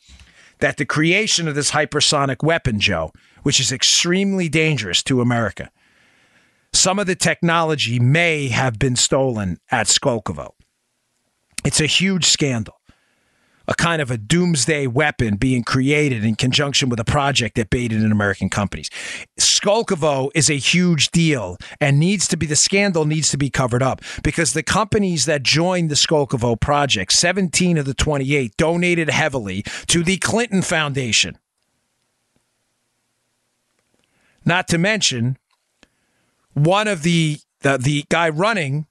that the creation of this hypersonic weapon, Joe, which is extremely dangerous to America, some of the technology may have been stolen at Skolkovo. It's a huge scandal. A kind of a doomsday weapon being created in conjunction with a project that baited in American companies. Skolkovo is a huge deal and needs to be, the scandal needs to be covered up because the companies that joined the Skolkovo project, 17 of the 28, donated heavily to the Clinton Foundation. Not to mention, one of the, the, the guy running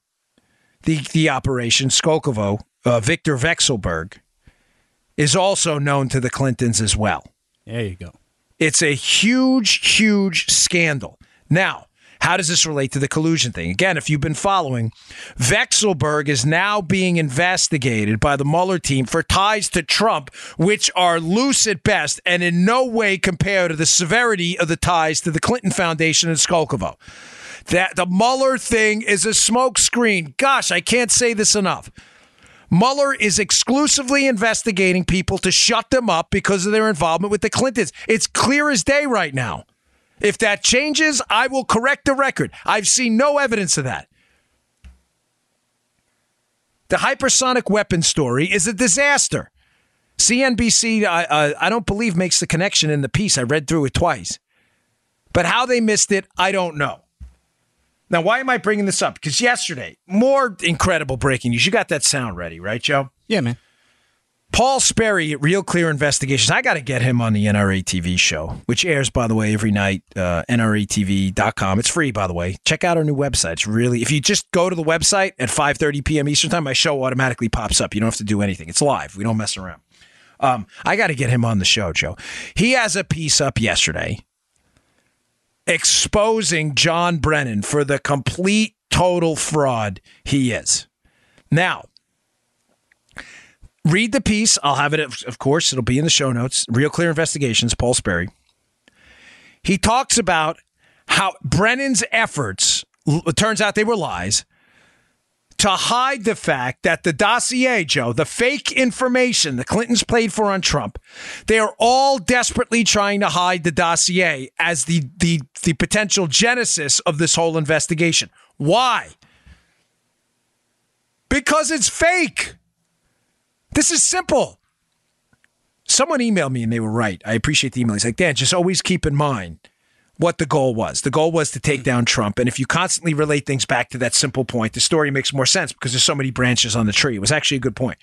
the, the operation, Skolkovo, uh, Victor Vekselberg, is also known to the Clintons as well. There you go. It's a huge, huge scandal. Now, how does this relate to the collusion thing? Again, if you've been following, Vekselberg is now being investigated by the Mueller team for ties to Trump, which are loose at best and in no way compare to the severity of the ties to the Clinton Foundation and Skolkovo. That the Mueller thing is a smokescreen. Gosh, I can't say this enough. Mueller is exclusively investigating people to shut them up because of their involvement with the Clintons. It's clear as day right now. If that changes, I will correct the record. I've seen no evidence of that. The hypersonic weapon story is a disaster. CNBC, I, uh, I don't believe, makes the connection in the piece. I read through it twice. But how they missed it, I don't know. Now, why am I bringing this up? Because yesterday, more incredible breaking news. You got that sound ready, right, Joe? Yeah, man. Paul Sperry at Real Clear Investigations. I got to get him on the NRA TV show, which airs, by the way, every night. Uh, NRATV.com. It's free, by the way. Check out our new website. It's really, if you just go to the website at 5:30 p.m. Eastern time, my show automatically pops up. You don't have to do anything. It's live. We don't mess around. Um, I got to get him on the show, Joe. He has a piece up yesterday exposing John Brennan for the complete total fraud he is. Now, read the piece. I'll have it, of course, it'll be in the show notes. Real Clear Investigations, Paul Sperry. He talks about how Brennan's efforts, it turns out they were lies, to hide the fact that the dossier, Joe, the fake information the Clintons played for on Trump, they are all desperately trying to hide the dossier as the the the potential genesis of this whole investigation. Why? Because it's fake. This is simple. Someone emailed me and they were right. I appreciate the email. He's like, Dan, just always keep in mind what the goal was. The goal was to take hmm. down Trump. And if you constantly relate things back to that simple point, the story makes more sense because there's so many branches on the tree. It was actually a good point.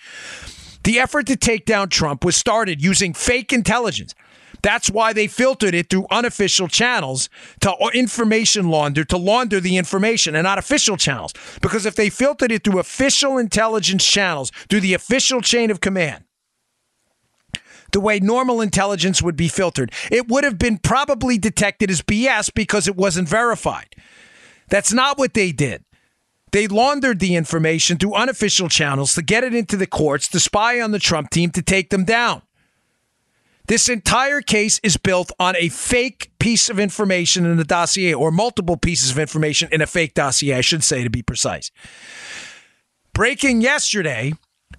The effort to take down Trump was started using fake intelligence. That's why they filtered it through unofficial channels to uh, information launder, to launder the information and not official channels. Because if they filtered it through official intelligence channels, through the official chain of command, the way normal intelligence would be filtered. It would have been probably detected as BS because it wasn't verified. That's not what they did. They laundered the information through unofficial channels to get it into the courts to spy on the Trump team to take them down. This entire case is built on a fake piece of information in the dossier, or multiple pieces of information in a fake dossier, I should say, to be precise. Breaking yesterday,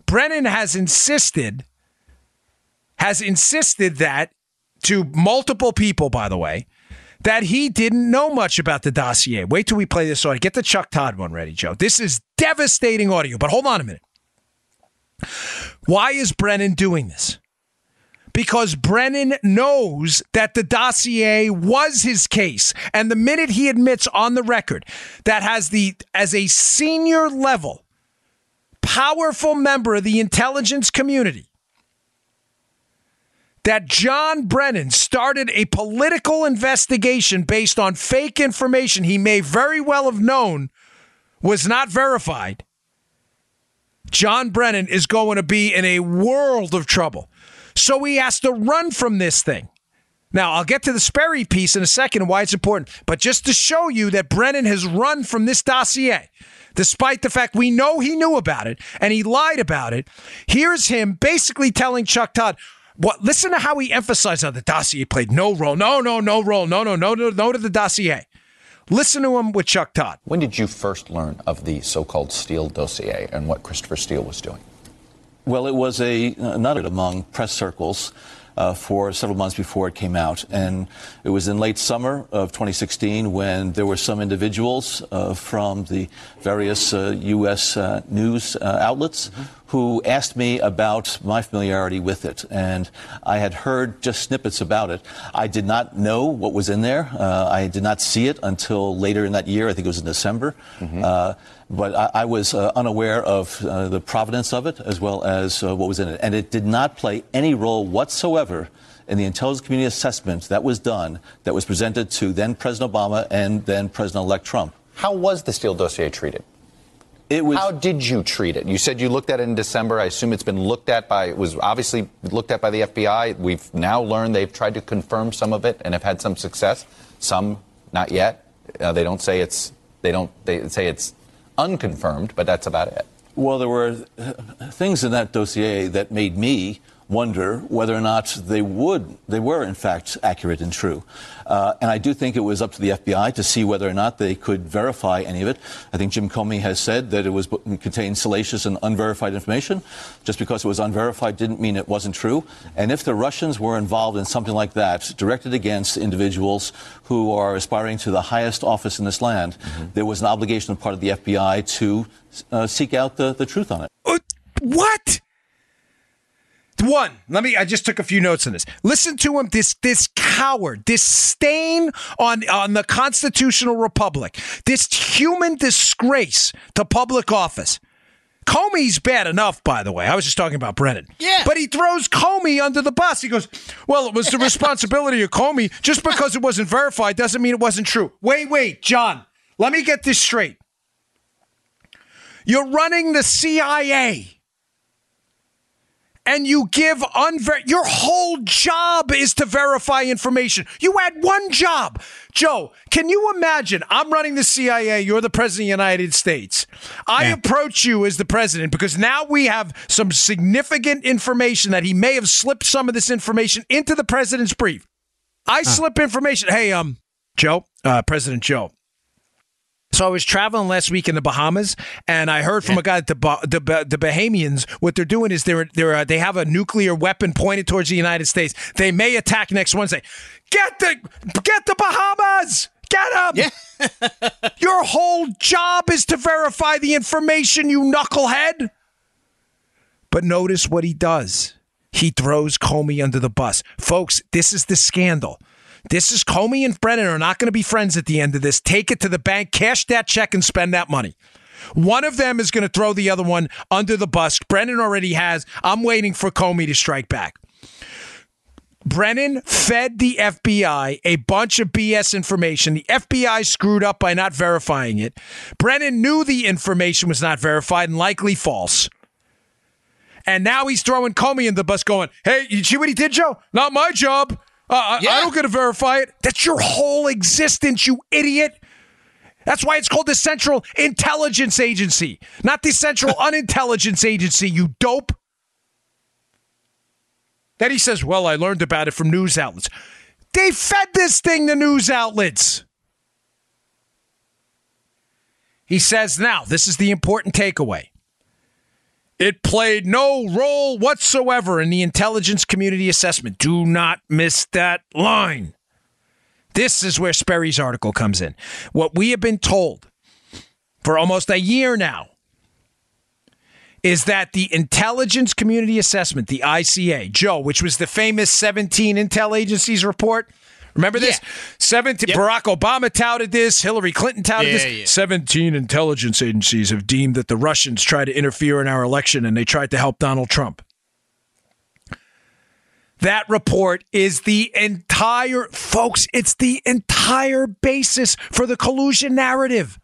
Brennan has insisted has insisted that to multiple people, by the way, that he didn't know much about the dossier. Wait till we play this audio. Get the Chuck Todd one ready, Joe. This is devastating audio, but hold on a minute. Why is Brennan doing this? Because Brennan knows that the dossier was his case. And the minute he admits on the record that has the as a senior level powerful member of the intelligence community that John Brennan started a political investigation based on fake information he may very well have known was not verified, John Brennan is going to be in a world of trouble. So he has to run from this thing. Now, I'll get to the Sperry piece in a second and why it's important, but just to show you that Brennan has run from this dossier, despite the fact we know he knew about it and he lied about it, here's him basically telling Chuck Todd, what? Listen to how he emphasized how the dossier played no role. No, no, no role. No, no, no, no, no to the dossier. Listen to him with Chuck Todd. When did you first learn of the so-called Steele dossier and what Christopher Steele was doing? Well, it was a uh, not among press circles uh, for several months before it came out. And it was in late summer of 2016 when there were some individuals uh, from the various uh, U.S. Uh, news uh, outlets mm-hmm. who asked me about my familiarity with it. And I had heard just snippets about it. I did not know what was in there. Uh, I did not see it until later in that year. I think it was in December. Mm-hmm but I, I was uh, unaware of uh, the provenance of it as well as uh, what was in it. And it did not play any role whatsoever in the intelligence community assessment that was done, that was presented to then President Obama and then President elect Trump. How was the Steele dossier treated? It was, How did you treat it? You said you looked at it in December. I assume it's been looked at by, it was obviously looked at by the FBI. We've now learned they've tried to confirm some of it and have had some success. Some not yet. Uh, they don't say it's, they don't, they say it's unconfirmed, but that's about it. Well, there were things in that dossier that made me wonder whether or not they would, they were in fact accurate and true. Uh, and I do think it was up to the FBI to see whether or not they could verify any of it. I think Jim Comey has said that it was contained salacious and unverified information. Just because it was unverified didn't mean it wasn't true. And if the Russians were involved in something like that, directed against individuals who are aspiring to the highest office in this land, mm-hmm. there was an obligation on part of the FBI to uh, seek out the, the truth on it. Uh, what? One, let me. I just took a few notes on this. Listen to him. This this coward, this stain on on the constitutional republic, this human disgrace to public office. Comey's bad enough, by the way. I was just talking about Brennan. Yeah. But he throws Comey under the bus. He goes, Well, it was the responsibility of Comey. Just because it wasn't verified doesn't mean it wasn't true. Wait, wait, John, let me get this straight. You're running the CIA and you give unver your whole job is to verify information. You had one job. Joe, can you imagine? I'm running the CIA, you're the president of the United States. I Yeah. approach you as the president because now we have some significant information that he may have slipped some of this information into the president's brief. I slip information. Hey, um, Joe, uh, President Joe. So I was traveling last week in the Bahamas, and I heard from a guy that the bah- the, Bah- the Bahamians. What they're doing is they're they're uh, they have a nuclear weapon pointed towards the United States. They may attack next Wednesday. Get the get the Bahamas. Get them. Yeah. Your whole job is to verify the information, you knucklehead. But notice what he does. He throws Comey under the bus. Folks, this is the scandal. This is Comey and Brennan are not going to be friends at the end of this. Take it to the bank, cash that check, and spend that money. One of them is going to throw the other one under the bus. Brennan already has. I'm waiting for Comey to strike back. Brennan fed the FBI a bunch of BS information. The FBI screwed up by not verifying it. Brennan knew the information was not verified and likely false. And now he's throwing Comey in the bus going, hey, you see what he did, Joe? Not my job. Uh, I, I don't get to verify it. That's your whole existence, you idiot. That's why it's called the Central Intelligence Agency, not the Central Unintelligence Agency, you dope. Then he says, Well, I learned about it from news outlets. They fed this thing to news outlets. He says, Now, this is the important takeaway. It played no role whatsoever in the intelligence community assessment. Do not miss that line. This is where Sperry's article comes in. What we have been told for almost a year now is that the intelligence community assessment, the ICA, Joe, which was the famous 17 intel agencies report. Remember this? Yeah. 17 Yep. Barack Obama touted this, Hillary Clinton touted Yeah, this. yeah. 17 intelligence agencies have deemed that the Russians tried to interfere in our election and they tried to help Donald Trump. That report is the entire, folks, it's the entire basis for the collusion narrative.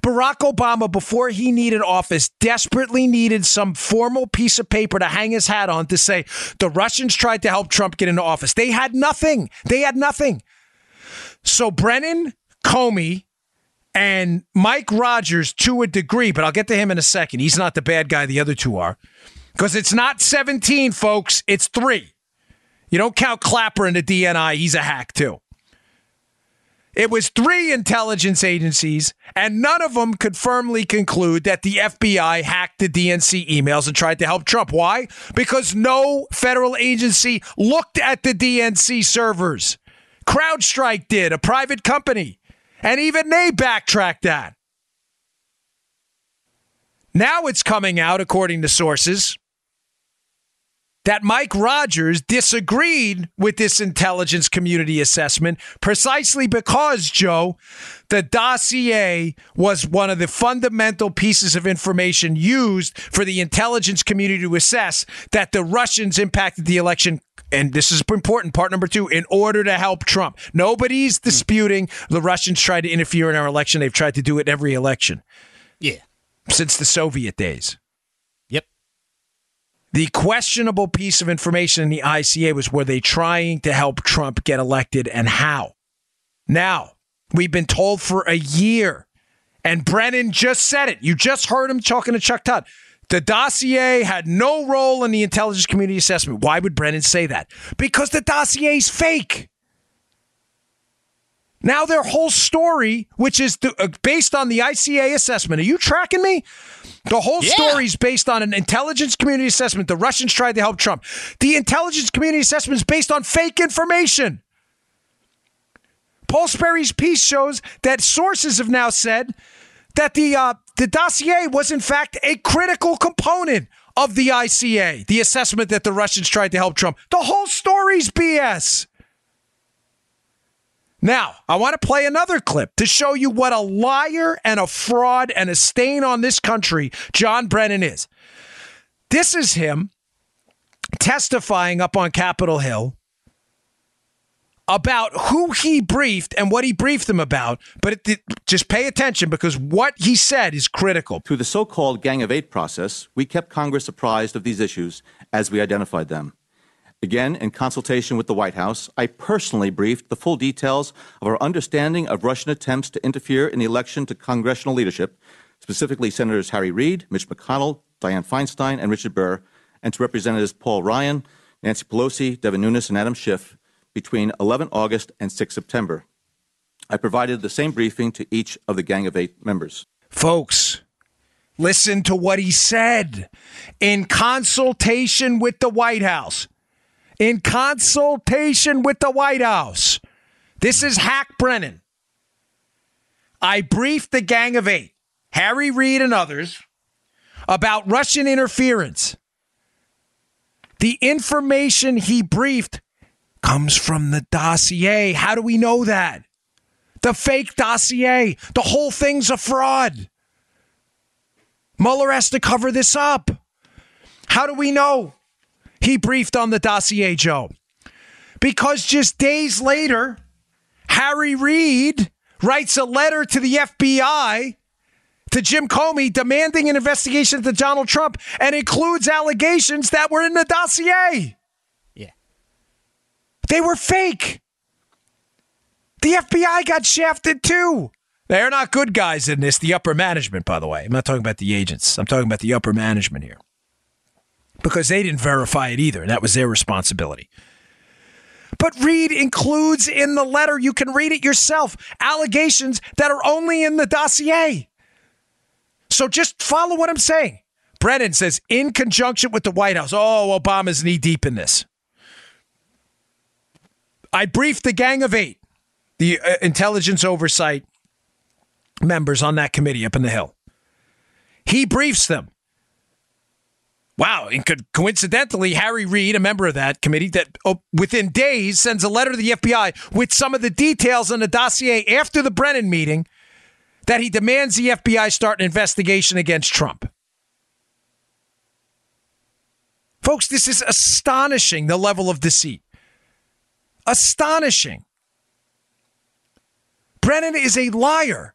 Barack Obama, before he needed office, desperately needed some formal piece of paper to hang his hat on to say the Russians tried to help Trump get into office. They had nothing. They had nothing. So Brennan, Comey, and Mike Rogers to a degree, but I'll get to him in a second. He's not the bad guy, the other two are. Because it's not 17, folks, it's three. You don't count Clapper in the DNI, he's a hack too. It was three intelligence agencies, and none of them could firmly conclude that the FBI hacked the DNC emails and tried to help Trump. Why? Because no federal agency looked at the DNC servers. CrowdStrike did, a private company, and even they backtracked that. Now it's coming out, according to sources, that Mike Rogers disagreed with this intelligence community assessment precisely because, Joe, the dossier was one of the fundamental pieces of information used for the intelligence community to assess that the Russians impacted the election. And this is important, part number two, in order to help Trump. Nobody's hmm. disputing the Russians tried to interfere in our election. They've tried to do it every election Yeah. since the Soviet days. The questionable piece of information in the ICA was were they trying to help Trump get elected and how? Now, we've been told for a year, and Brennan just said it. You just heard him talking to Chuck Todd. The dossier had no role in the intelligence community assessment. Why would Brennan say that? Because the dossier is fake. Now, their whole story, which is the, uh, based on the ICA assessment, are you tracking me? The whole Yeah. story is based on an intelligence community assessment. The Russians tried to help Trump. The intelligence community assessment is based on fake information. Paul Sperry's piece shows that sources have now said that the uh, the dossier was in fact a critical component of the ICA, the assessment that the Russians tried to help Trump. The whole story's BS. Now, I want to play another clip to show you what a liar and a fraud and a stain on this country John Brennan is. This is him testifying up on Capitol Hill about who he briefed and what he briefed them about. But it, just pay attention because what he said is critical. Through the so called Gang of Eight process, we kept Congress apprised of these issues as we identified them. Again, in consultation with the White House, I personally briefed the full details of our understanding of Russian attempts to interfere in the election to congressional leadership, specifically Senators Harry Reid, Mitch McConnell, Dianne Feinstein, and Richard Burr, and to Representatives Paul Ryan, Nancy Pelosi, Devin Nunes, and Adam Schiff between 11 August and 6 September. I provided the same briefing to each of the Gang of Eight members. Folks, listen to what he said in consultation with the White House in consultation with the White House. This is Hack Brennan. I briefed the Gang of Eight, Harry Reid and others, about Russian interference. The information he briefed comes from the dossier. How do we know that? The fake dossier. The whole thing's a fraud. Mueller has to cover this up. How do we know? He briefed on the dossier, Joe. Because just days later, Harry Reid writes a letter to the FBI to Jim Comey demanding an investigation into Donald Trump and includes allegations that were in the dossier. Yeah. They were fake. The FBI got shafted too. They're not good guys in this, the upper management, by the way. I'm not talking about the agents. I'm talking about the upper management here because they didn't verify it either. and That was their responsibility. But Reid includes in the letter, you can read it yourself, allegations that are only in the dossier. So just follow what I'm saying. Brennan says, in conjunction with the White House, oh, Obama's knee deep in this. I briefed the Gang of Eight, the uh, intelligence oversight members on that committee up in the Hill. He briefs them. Wow. And coincidentally, Harry Reid, a member of that committee, that oh, within days sends a letter to the FBI with some of the details on the dossier after the Brennan meeting that he demands the FBI start an investigation against Trump. Folks, this is astonishing the level of deceit. Astonishing. Brennan is a liar.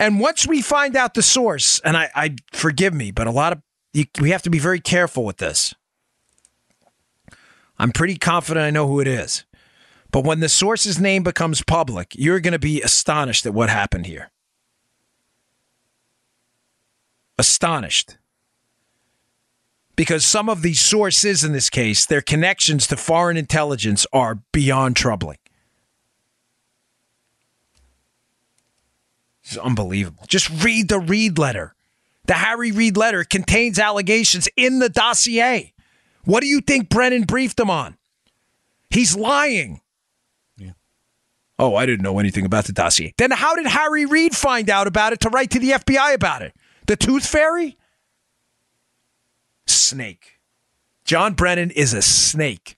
And once we find out the source, and I, I forgive me, but a lot of you, we have to be very careful with this. I'm pretty confident I know who it is. But when the source's name becomes public, you're going to be astonished at what happened here. Astonished. Because some of these sources in this case, their connections to foreign intelligence are beyond troubling. It's unbelievable. Just read the Reid letter. The Harry Reid letter contains allegations in the dossier. What do you think Brennan briefed him on? He's lying. Yeah. Oh, I didn't know anything about the dossier. Then how did Harry Reid find out about it to write to the FBI about it? The Tooth Fairy? Snake. John Brennan is a snake.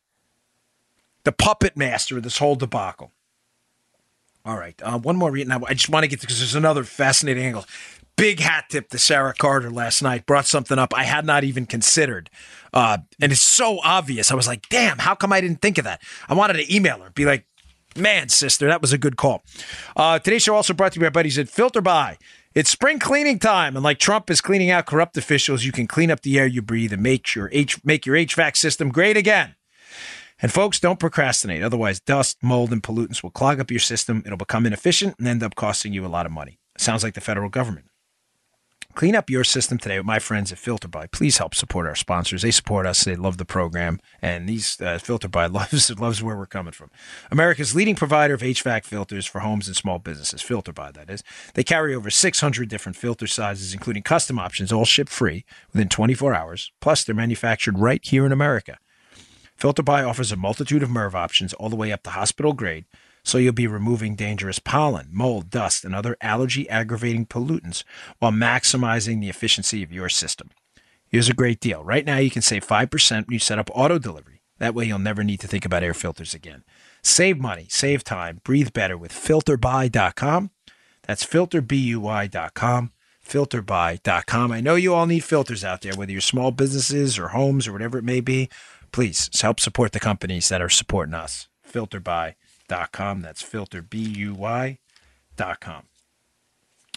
The puppet master of this whole debacle. All right. Uh, one more read. I just want to get to because there's another fascinating angle. Big hat tip to Sarah Carter last night. Brought something up I had not even considered. Uh, and it's so obvious. I was like, damn, how come I didn't think of that? I wanted to email her, be like, man, sister, that was a good call. Uh, today's show also brought to you by buddies at FilterBuy. It's spring cleaning time, and like Trump is cleaning out corrupt officials, you can clean up the air you breathe and make your H- make your HVAC system great again. And folks, don't procrastinate. Otherwise, dust, mold, and pollutants will clog up your system. It'll become inefficient and end up costing you a lot of money. Sounds like the federal government. Clean up your system today with my friends at FilterBuy. Please help support our sponsors. They support us. They love the program, and these uh, FilterBuy loves loves where we're coming from. America's leading provider of HVAC filters for homes and small businesses. FilterBuy, that is. They carry over 600 different filter sizes, including custom options, all ship free within 24 hours. Plus, they're manufactured right here in America. FilterBuy offers a multitude of MERV options all the way up to hospital grade, so you'll be removing dangerous pollen, mold, dust, and other allergy aggravating pollutants while maximizing the efficiency of your system. Here's a great deal. Right now, you can save 5% when you set up auto delivery. That way you'll never need to think about air filters again. Save money, save time, breathe better with filterbuy.com. That's filterbuy.com. Filterbuy.com. I know you all need filters out there, whether you're small businesses or homes or whatever it may be. Please help support the companies that are supporting us. Filterbuy.com. That's filterbuy.com.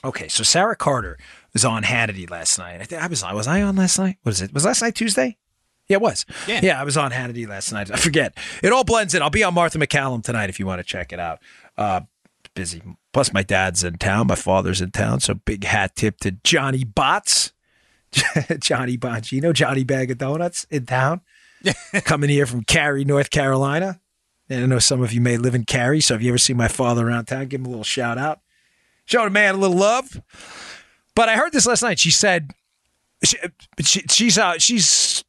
Okay, so Sarah Carter was on Hannity last night. I think I was on. Was I on last night? What is it? Was last night Tuesday? Yeah, it was. Yeah. yeah, I was on Hannity last night. I forget. It all blends in. I'll be on Martha MacCallum tonight if you want to check it out. Uh, busy. Plus, my dad's in town. My father's in town. So big hat tip to Johnny Bots, Johnny Bongino, Johnny Bag of Donuts in town. Coming here from Cary, North Carolina. And I know some of you may live in Cary. So if you ever see my father around town, give him a little shout out. Show the man a little love. But I heard this last night. She said she, she, she's uh, she's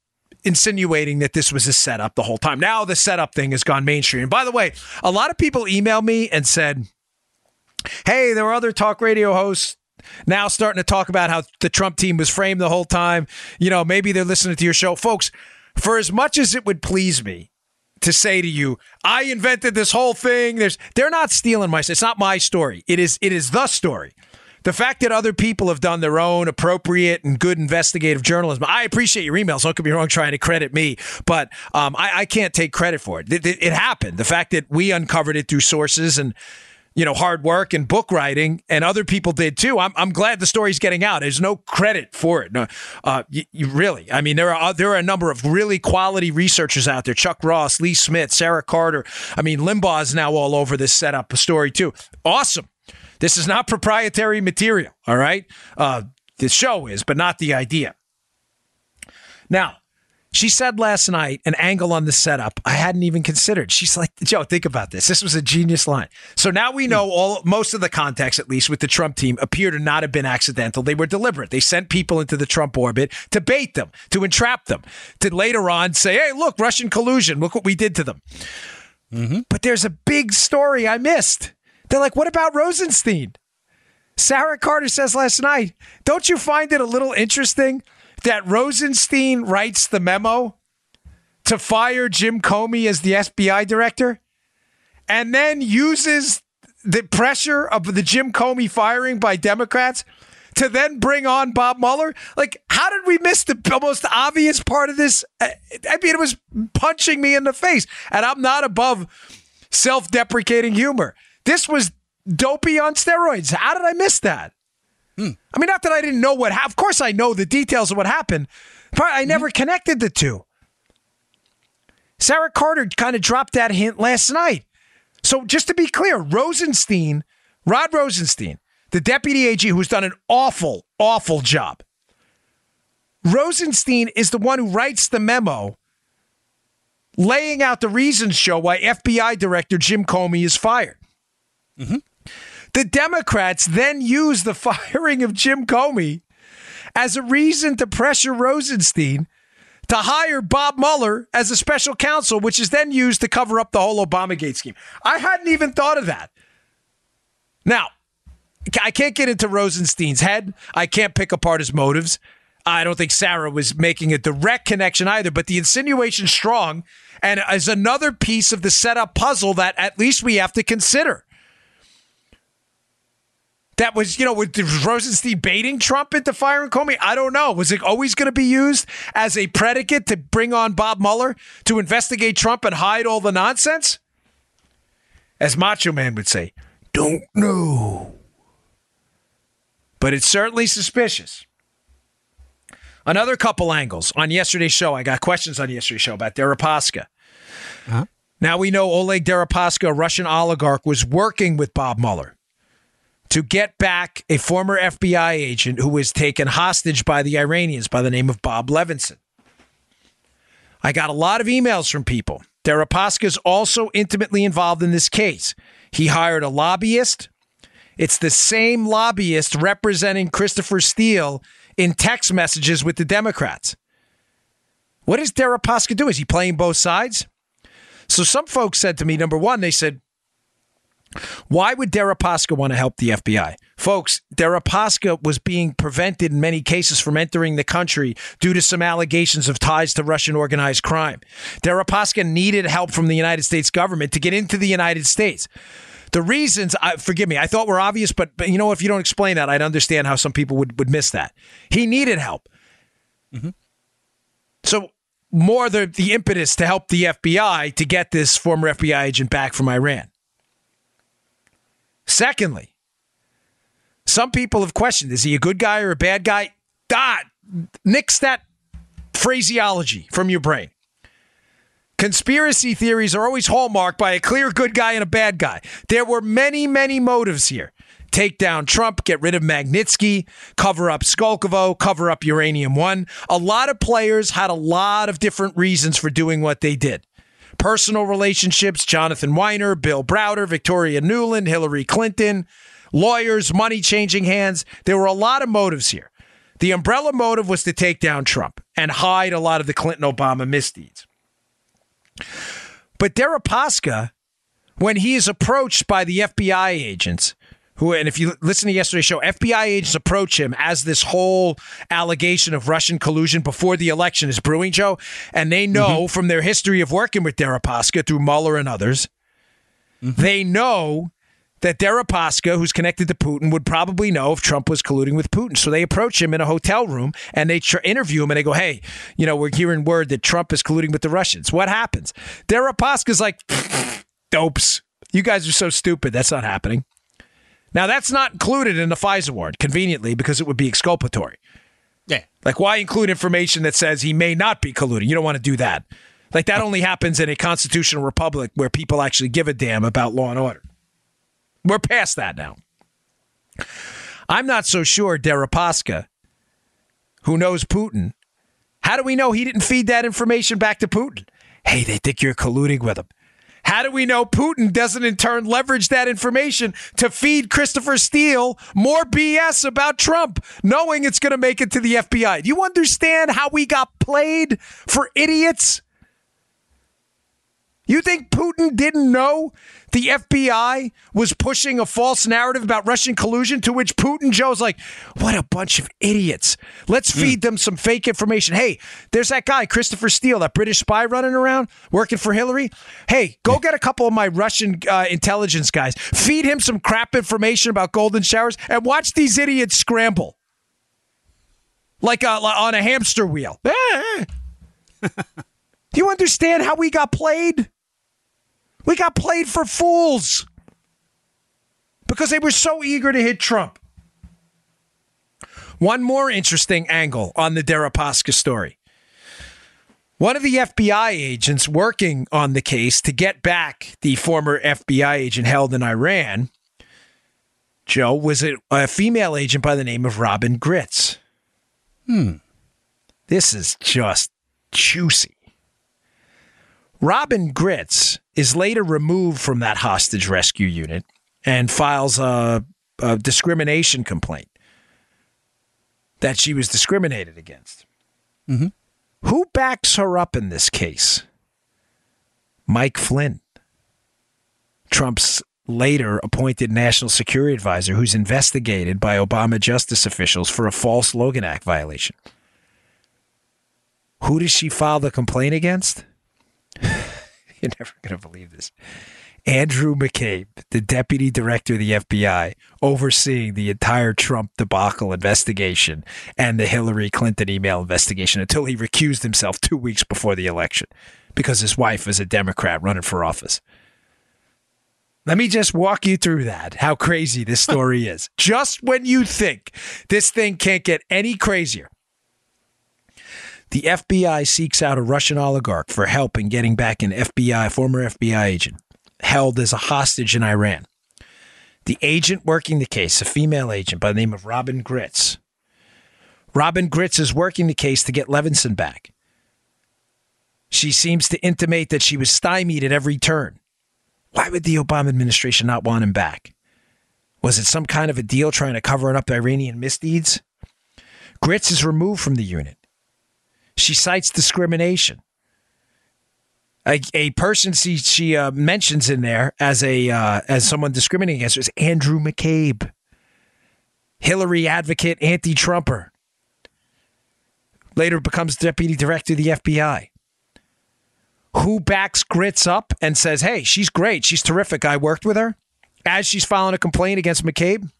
insinuating that this was a setup the whole time. Now the setup thing has gone mainstream. And by the way, a lot of people emailed me and said, "Hey, there were other talk radio hosts." Now starting to talk about how the Trump team was framed the whole time. You know, maybe they're listening to your show. Folks, for as much as it would please me to say to you, I invented this whole thing. There's they're not stealing my it's not my story. It is it is the story. The fact that other people have done their own appropriate and good investigative journalism, I appreciate your emails. Don't get me wrong, trying to credit me, but um, I, I, can't take credit for it. It, it. it happened. The fact that we uncovered it through sources and you know, hard work and book writing, and other people did too. I'm, I'm glad the story's getting out. There's no credit for it. No, uh, you, you really, I mean, there are there are a number of really quality researchers out there: Chuck Ross, Lee Smith, Sarah Carter. I mean, Limbaugh is now all over this setup a story too. Awesome. This is not proprietary material. All right, uh, the show is, but not the idea. Now, she said last night an angle on the setup I hadn't even considered. She's like, Joe, think about this. This was a genius line. So now we know all most of the context, at least with the Trump team, appear to not have been accidental. They were deliberate. They sent people into the Trump orbit to bait them, to entrap them, to later on say, hey, look, Russian collusion. Look what we did to them. Mm-hmm. But there's a big story I missed. They're like, what about Rosenstein? Sarah Carter says last night, don't you find it a little interesting that Rosenstein writes the memo to fire Jim Comey as the FBI director and then uses the pressure of the Jim Comey firing by Democrats to then bring on Bob Mueller? Like, how did we miss the most obvious part of this? Uh, I mean, it was punching me in the face, and I'm not above self deprecating humor. This was dopey on steroids. How did I miss that? Hmm. I mean, not that I didn't know what. Ha- of course, I know the details of what happened, but I never connected the two. Sarah Carter kind of dropped that hint last night. So just to be clear, Rosenstein, Rod Rosenstein, the deputy AG who's done an awful, awful job. Rosenstein is the one who writes the memo laying out the reasons show why FBI Director Jim Comey is fired. Mm-hmm. The Democrats then used the firing of Jim Comey as a reason to pressure Rosenstein to hire Bob Mueller as a special counsel, which is then used to cover up the whole Obamagate scheme. I hadn't even thought of that. Now, I can't get into Rosenstein's head. I can't pick apart his motives. I don't think Sarah was making a direct connection either, but the insinuation strong and is another piece of the setup puzzle that at least we have to consider that was, you know, was Rosenstein baiting Trump into firing Comey? I don't know. Was it always going to be used as a predicate to bring on Bob Mueller to investigate Trump and hide all the nonsense? As Macho Man would say, don't know. But it's certainly suspicious. Another couple angles on yesterday's show. I got questions on yesterday's show about Deripaska. Huh? Now we know Oleg Deripaska, a Russian oligarch, was working with Bob Mueller to get back a former FBI agent who was taken hostage by the Iranians by the name of Bob Levinson. I got a lot of emails from people. Deripaska is also intimately involved in this case. He hired a lobbyist. It's the same lobbyist representing Christopher Steele in text messages with the Democrats. What does Deripaska do? Is he playing both sides? So some folks said to me, number one, they said, Why would Deripaska want to help the FBI? Folks, Deripaska was being prevented in many cases from entering the country due to some allegations of ties to Russian organized crime. Deripaska needed help from the United States government to get into the United States. The reasons, I, forgive me, I thought were obvious, but, but you know, if you don't explain that, I'd understand how some people would, would miss that. He needed help. Mm-hmm. So, more the, the impetus to help the FBI to get this former FBI agent back from Iran. Secondly, some people have questioned is he a good guy or a bad guy? Dot, nix that phraseology from your brain. Conspiracy theories are always hallmarked by a clear good guy and a bad guy. There were many, many motives here. Take down Trump, get rid of Magnitsky, cover up Skolkovo, cover up Uranium One. A lot of players had a lot of different reasons for doing what they did. Personal relationships, Jonathan Winer, Bill Browder, Victoria Nuland, Hillary Clinton, lawyers, money changing hands. There were a lot of motives here. The umbrella motive was to take down Trump and hide a lot of the Clinton Obama misdeeds. But Deripaska, when he is approached by the FBI agents, who, and if you listen to yesterday's show, FBI agents approach him as this whole allegation of Russian collusion before the election is brewing, Joe. And they know mm-hmm. from their history of working with Deripaska through Mueller and others, mm-hmm. they know that Deripaska, who's connected to Putin, would probably know if Trump was colluding with Putin. So they approach him in a hotel room and they tr- interview him and they go, hey, you know, we're hearing word that Trump is colluding with the Russians. What happens? Deripaska's like, dopes. You guys are so stupid. That's not happening. Now, that's not included in the FISA warrant, conveniently, because it would be exculpatory. Yeah. Like, why include information that says he may not be colluding? You don't want to do that. Like, that only happens in a constitutional republic where people actually give a damn about law and order. We're past that now. I'm not so sure Deripaska, who knows Putin, how do we know he didn't feed that information back to Putin? Hey, they think you're colluding with him. How do we know Putin doesn't in turn leverage that information to feed Christopher Steele more BS about Trump, knowing it's going to make it to the FBI? Do you understand how we got played for idiots? You think Putin didn't know the FBI was pushing a false narrative about Russian collusion to which Putin Joe's like, what a bunch of idiots. Let's feed them some fake information. Hey, there's that guy, Christopher Steele, that British spy running around working for Hillary. Hey, go get a couple of my Russian uh, intelligence guys, feed him some crap information about golden showers, and watch these idiots scramble like a, on a hamster wheel. Do you understand how we got played? We got played for fools because they were so eager to hit Trump. One more interesting angle on the Deripaska story. One of the FBI agents working on the case to get back the former FBI agent held in Iran, Joe, was a, a female agent by the name of Robin Gritz. Hmm. This is just juicy. Robin Gritz is later removed from that hostage rescue unit and files a, a discrimination complaint that she was discriminated against. Mm-hmm. Who backs her up in this case? Mike Flynn, Trump's later appointed national security advisor, who's investigated by Obama justice officials for a false Logan Act violation. Who does she file the complaint against? You're never going to believe this. Andrew McCabe, the deputy director of the FBI, overseeing the entire Trump debacle investigation and the Hillary Clinton email investigation until he recused himself two weeks before the election because his wife is a Democrat running for office. Let me just walk you through that, how crazy this story is. Just when you think this thing can't get any crazier, the FBI seeks out a Russian oligarch for help in getting back an FBI, former FBI agent, held as a hostage in Iran. The agent working the case, a female agent by the name of Robin Gritz. Robin Gritz is working the case to get Levinson back. She seems to intimate that she was stymied at every turn. Why would the Obama administration not want him back? Was it some kind of a deal trying to cover up Iranian misdeeds? Gritz is removed from the unit. She cites discrimination. A, a person she she uh, mentions in there as a uh, as someone discriminating against her is Andrew McCabe, Hillary advocate, anti-Trumper. Later becomes deputy director of the FBI. Who backs Gritz up and says, "Hey, she's great, she's terrific. I worked with her." As she's filing a complaint against McCabe,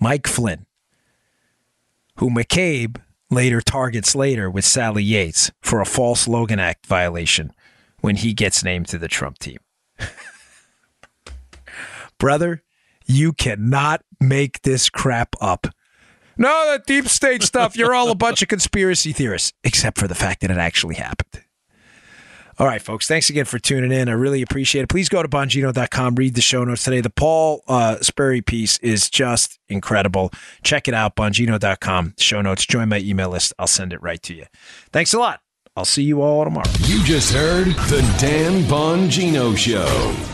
Mike Flynn, who McCabe later targets later with Sally Yates for a false Logan Act violation when he gets named to the Trump team. Brother, you cannot make this crap up. No, that deep state stuff, you're all a bunch of conspiracy theorists, except for the fact that it actually happened. All right, folks. Thanks again for tuning in. I really appreciate it. Please go to Bongino.com, read the show notes today. The Paul uh, Sperry piece is just incredible. Check it out, Bongino.com, show notes. Join my email list. I'll send it right to you. Thanks a lot. I'll see you all tomorrow. You just heard the Dan Bongino Show.